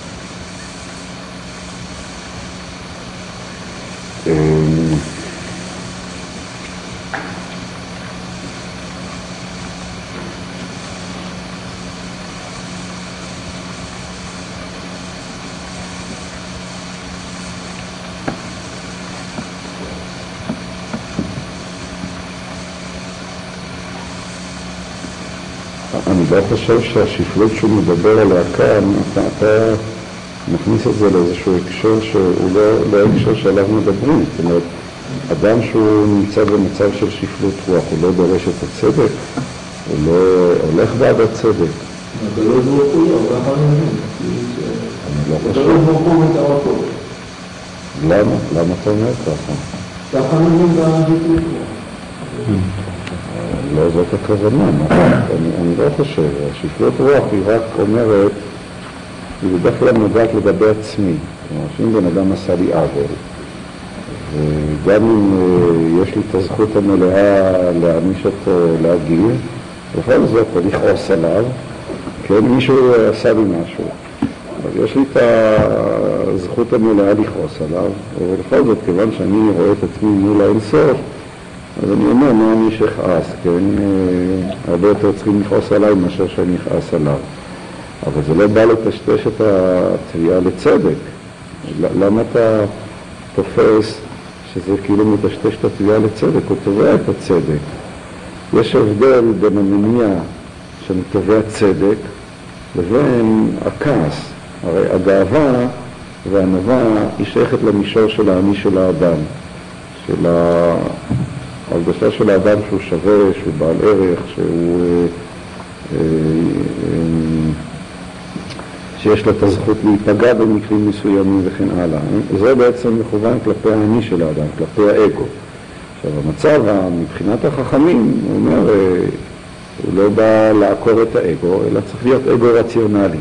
לא חושב שהשפלות שהוא מדבר עליה כאן, אתה, אתה מכניס את זה לאיזשהו הקשר שהוא לא, לא הקשר שעליו מדברים. זאת אומרת, אדם שהוא נמצא במצב של שפלות רוח, הוא לא דורש את הצדק, הוא לא הולך בעד הצדק. הקדוש ברוך הוא לא, ככה אני לא חושב. הקדוש ברוך הוא מטרתו. למה? למה אתה אומר ככה? ככה אני מבין. לא זאת הכוונה? אני, אני לא חושב. השפלות רוח היא רק אומרת, היא בדרך כלל נוגעת לגבי עצמי. כלומר, שאם בן אדם עשה לי עוול, וגם אם אה, יש לי את הזכות המלאה להעניש אותו, להגיב, בכל זאת, או לכעוס עליו, כן, מישהו עשה לי משהו. אז יש לי את הזכות המלאה לכעוס עליו, ובכל זאת, כיוון שאני רואה את עצמי מול האינסוף, אז אני אומר, מה אני שאכעס, כן? אה, הרבה יותר צריכים לכעוס עליי מאשר שאני אכעס עליו. אבל זה לא בא לטשטש את התביעה לצדק. למה אתה תופס שזה כאילו מטשטש את התביעה לצדק, הוא תובע את הצדק. יש הבדל בין המניע שאני תובע צדק לבין הכעס. הרי הגאווה והענווה היא שייכת למישור של האני של האדם, של ההרגשה של האדם שהוא שווה, שהוא בעל ערך, שהוא... אה, אה, אה, שיש לה את הזכות להיפגע במקרים מסוימים וכן הלאה. זה בעצם מכוון כלפי האני של האדם, כלפי האגו. עכשיו המצב מבחינת החכמים, הוא אומר, הוא לא בא לעקור את האגו, אלא צריך להיות אגו רציונלי,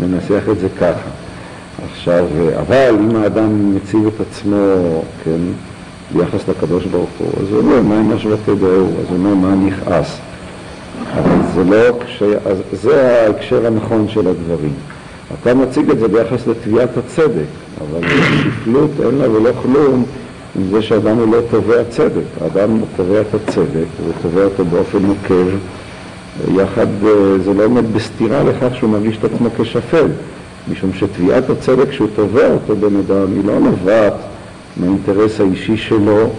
ננסח את זה ככה. עכשיו, אבל אם האדם מציב את עצמו, כן, ביחס לקדוש ברוך הוא, אז הוא אומר, מה אם השבתי דעו? אז הוא אומר, מה נכעס? אבל זה לא, כש... זה ההקשר הנכון של הדברים. אתה מציג את זה ביחס לתביעת הצדק, אבל שפלות אין לה ולא כלום עם זה שאדם הוא לא תובע צדק. האדם תובע את הצדק, הוא תובע אותו באופן נוקב, יחד, אה, זה לא עומד בסתירה לכך שהוא מרגיש את עצמו כשפל, משום שתביעת הצדק שהוא תובע אותו בן אדם היא לא נובעת מהאינטרס האישי שלו,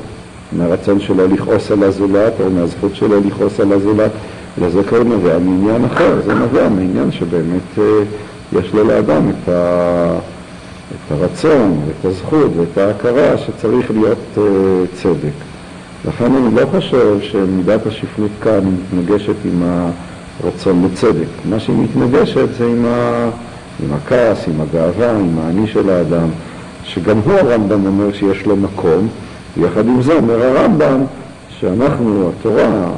מהרצון שלו לכעוס על הזולת או מהזכות שלו לכעוס על הזולת, אלא זה כבר נובע מעניין אחר, זה נובע מעניין שבאמת אה, יש לו לאדם את, ה, את הרצון ואת הזכות ואת ההכרה שצריך להיות uh, צדק. לכן אני לא חושב שמידת השפלות כאן מתנגשת עם הרצון לצדק. מה שהיא מתנגשת זה עם, ה, עם הכעס, עם הגאווה, עם האני של האדם, שגם הוא הרמב"ם אומר שיש לו מקום, ויחד עם זה אומר הרמב"ם שאנחנו, התורה,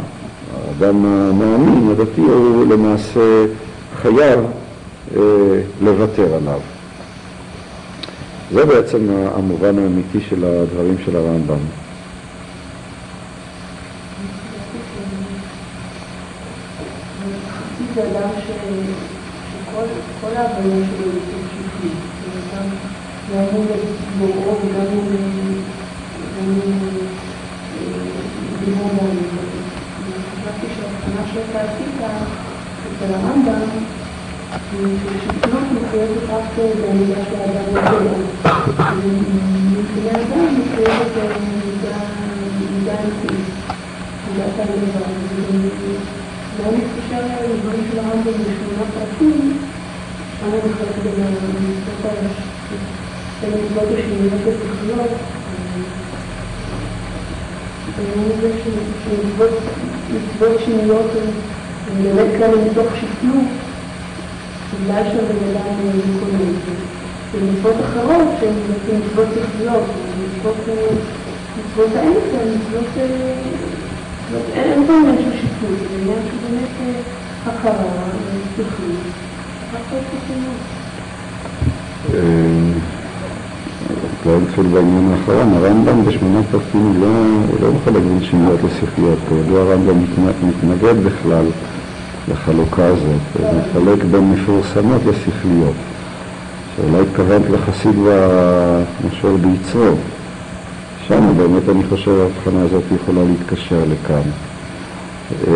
האדם המאמין, הדתי, הוא למעשה חייב אה, לוותר עליו. זה בעצם המובן האמיתי של הדברים של הרמב"ם. שכל ההבנה שלו היא שפלית, גם מול בוראו וגם דיבור בעלים. חשבתי שההבחנה שאתה עשית אצל הרמב"ם ששפלות מחויבת רק בעמידה של האדם בגלל. מבחינת האדם מחויבת מידה אנושית, מידת הלבד. לא מתקשר לדברים של הרמב"ם בשמונה פרקים, שם הוא מחלק בין המצוות המצוות השניות הזה שמצוות שניות הן באמת כאלה מתוך שפלות, בגלל שהבן אדם מקונן. ומצוות אחרות שהן מצוות שכליות, מצוות האמצע, מצוות... אין פה עניין של שיפוט, זה עניין של באמת הכרה ושכלות. לא נתחיל בעניין האחרון, הרמב"ם בשמונה פרקים לא, מחלק בין שינויות לשכליות, כידוע הרמב"ם מתנגד בכלל לחלוקה הזאת, הוא מחלק בין מפורסמות לשכליות. שאולי התכוונת לחסיד והמשול ביצרו. שם באמת אני חושב ההבחנה הזאת יכולה להתקשר לכאן. אה,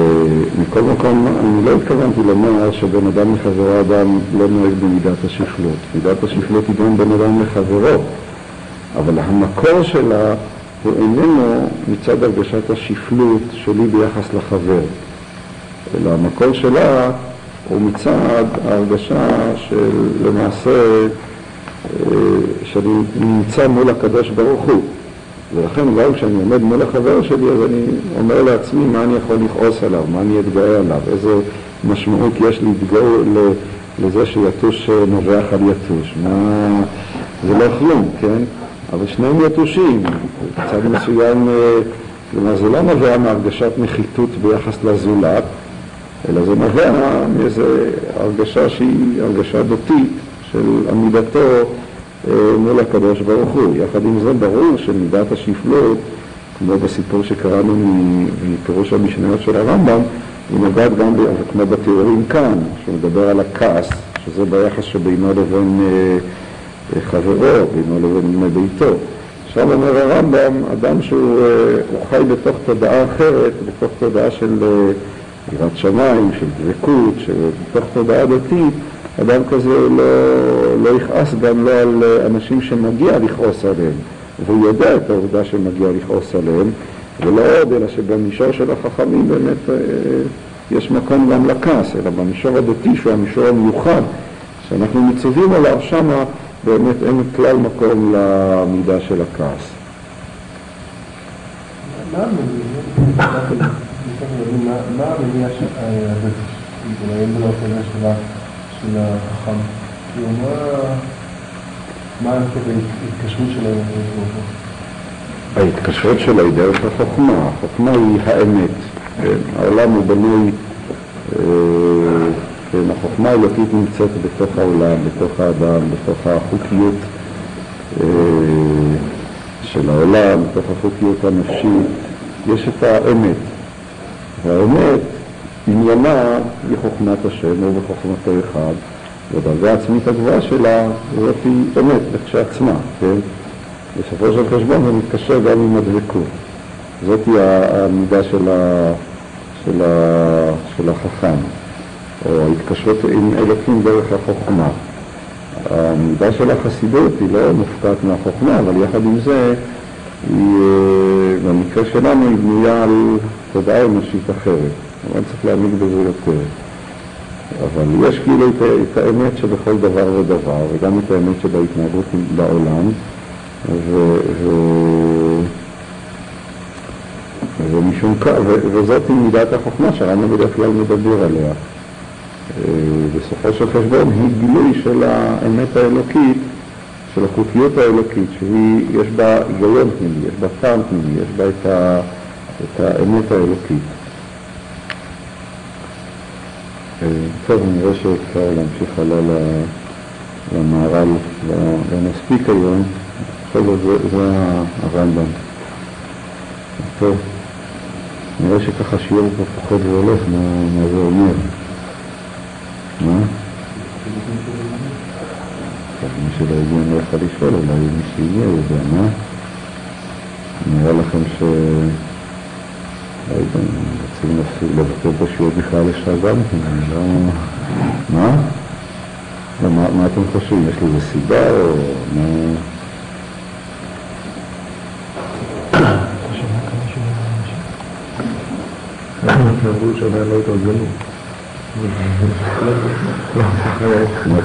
מכל מקום, אני לא התכוונתי לומר שבן אדם לחברו אדם לא נוהג במידת השפלות. מידת השפלות היא בין אדם לחברו, אבל המקור שלה הוא איננו מצד הרגשת השפלות שלי ביחס לחבר, אלא המקור שלה הוא מצד ההרגשה של למעשה אה, שאני נמצא מול הקדוש ברוך הוא. ולכן גם כשאני עומד מול החבר שלי, אז אני אומר לעצמי מה אני יכול לכעוס עליו, מה אני אתגאה עליו, איזה משמעות יש להתגאות לזה שיתוש נובח על יתוש. מה... זה לא כלום, כן? אבל שניהם יתושים. בצד מסוים, אה, כלומר זה לא נובע מהרגשת נחיתות ביחס לזולת, אלא זה נובע מאיזו הרגשה שהיא הרגשה דתית של עמידתו אה, מול הקדוש ברוך הוא. יחד עם זה ברור שמידת השפלות, כמו בסיפור שקראנו מפירוש המשניות של הרמב"ם, היא נוגעת גם, כמו בתיאורים כאן, שהוא מדבר על הכעס, שזה ביחס שבינו לבין אה, חברו, בינו לבין ביתו. עכשיו אומר הרמב"ם, אדם שהוא חי בתוך תודעה אחרת, בתוך תודעה של יראת שמיים, של דבקות, בתוך תודעה דתית, אדם כזה לא, לא יכעס גם לא על אנשים שמגיע לכעוס עליהם. והוא יודע את העובדה שמגיע לכעוס עליהם, ולא עוד, אלא שבמישור של החכמים באמת אה, יש מקום גם לכעס, אלא במישור הדתי, שהוא המישור המיוחד, שאנחנו מצווים עליו, שמה באמת אין כלל מקום למידה של הכעס. מה המניע? של החכם? כאילו, מה ההתקשרות שלהם? ההתקשרות שלה היא דרך החוכמה, החוכמה היא האמת. כן? העולם הוא בנוי, אה, כן, החוכמה האלוקית נמצאת בתוך העולם, בתוך האדם, בתוך החוקיות אה, של העולם, בתוך החוקיות הנפשית, יש את האמת. והאמת, עניינה היא חוכמת השם, הוא בחוכמתו אחד, והדרגה העצמית הגבוהה שלה, זאת היא אמת לכשעצמה, כן? בסופו של חשבון זה מתקשר גם עם הדבקות. זאת היא המידה של, ה, של, ה, של החכם, או ההתקשרות עם אלוקים דרך החוכמה. המידה של החסידות היא לא מופקעת מהחוכמה, אבל יחד עם זה, היא, אה, במקרה שלנו היא בנויה על תודעה אנושית אחרת. אבל צריך להעמיד בזה יותר. אבל יש כאילו את, את האמת שבכל דבר ודבר, וגם את האמת שבהתנהגות בעולם, ו, ו, ומשום כך, וזאת מידת החוכמה שהרמב"ם בדרך כלל מדבר עליה. בסופו של חשבון היא גילוי של האמת האלוקית, של החוקיות האלוקית, שיש בה היגיון פנימי, יש בה טעם פנימי, יש בה את, ה, את האמת האלוקית. טוב, אני רואה שאפשר להמשיך הלאה למהר"ל, לא נספיק היום, בכל זאת זה, זה הרמב"ם. טוב, נראה שככה שיעור פה פחות והולך, מה, מה זה אומר? מה? מי שלא הגיע אני לא יכול לשאול, אולי מי שהגיע יודע, מה? נראה לכם ש... לא יודע, רוצים לבטל את השיעור בכלל כן, אני לא... מה? לא, מה, מה אתם חושבים? יש לזה סיבה או מה... אמרו שעדיין לא התארגנו.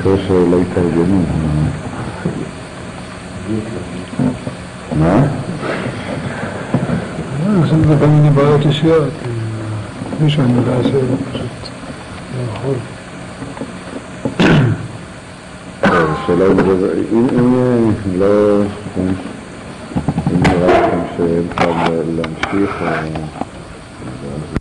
חושב שלא התארגנו. מה? יש לנו כל מיני בעיות אישיות. מישהו אני יודע שפשוט לא יכול. השאלה אם לא... אם נראה לכם שאין טעם להמשיך,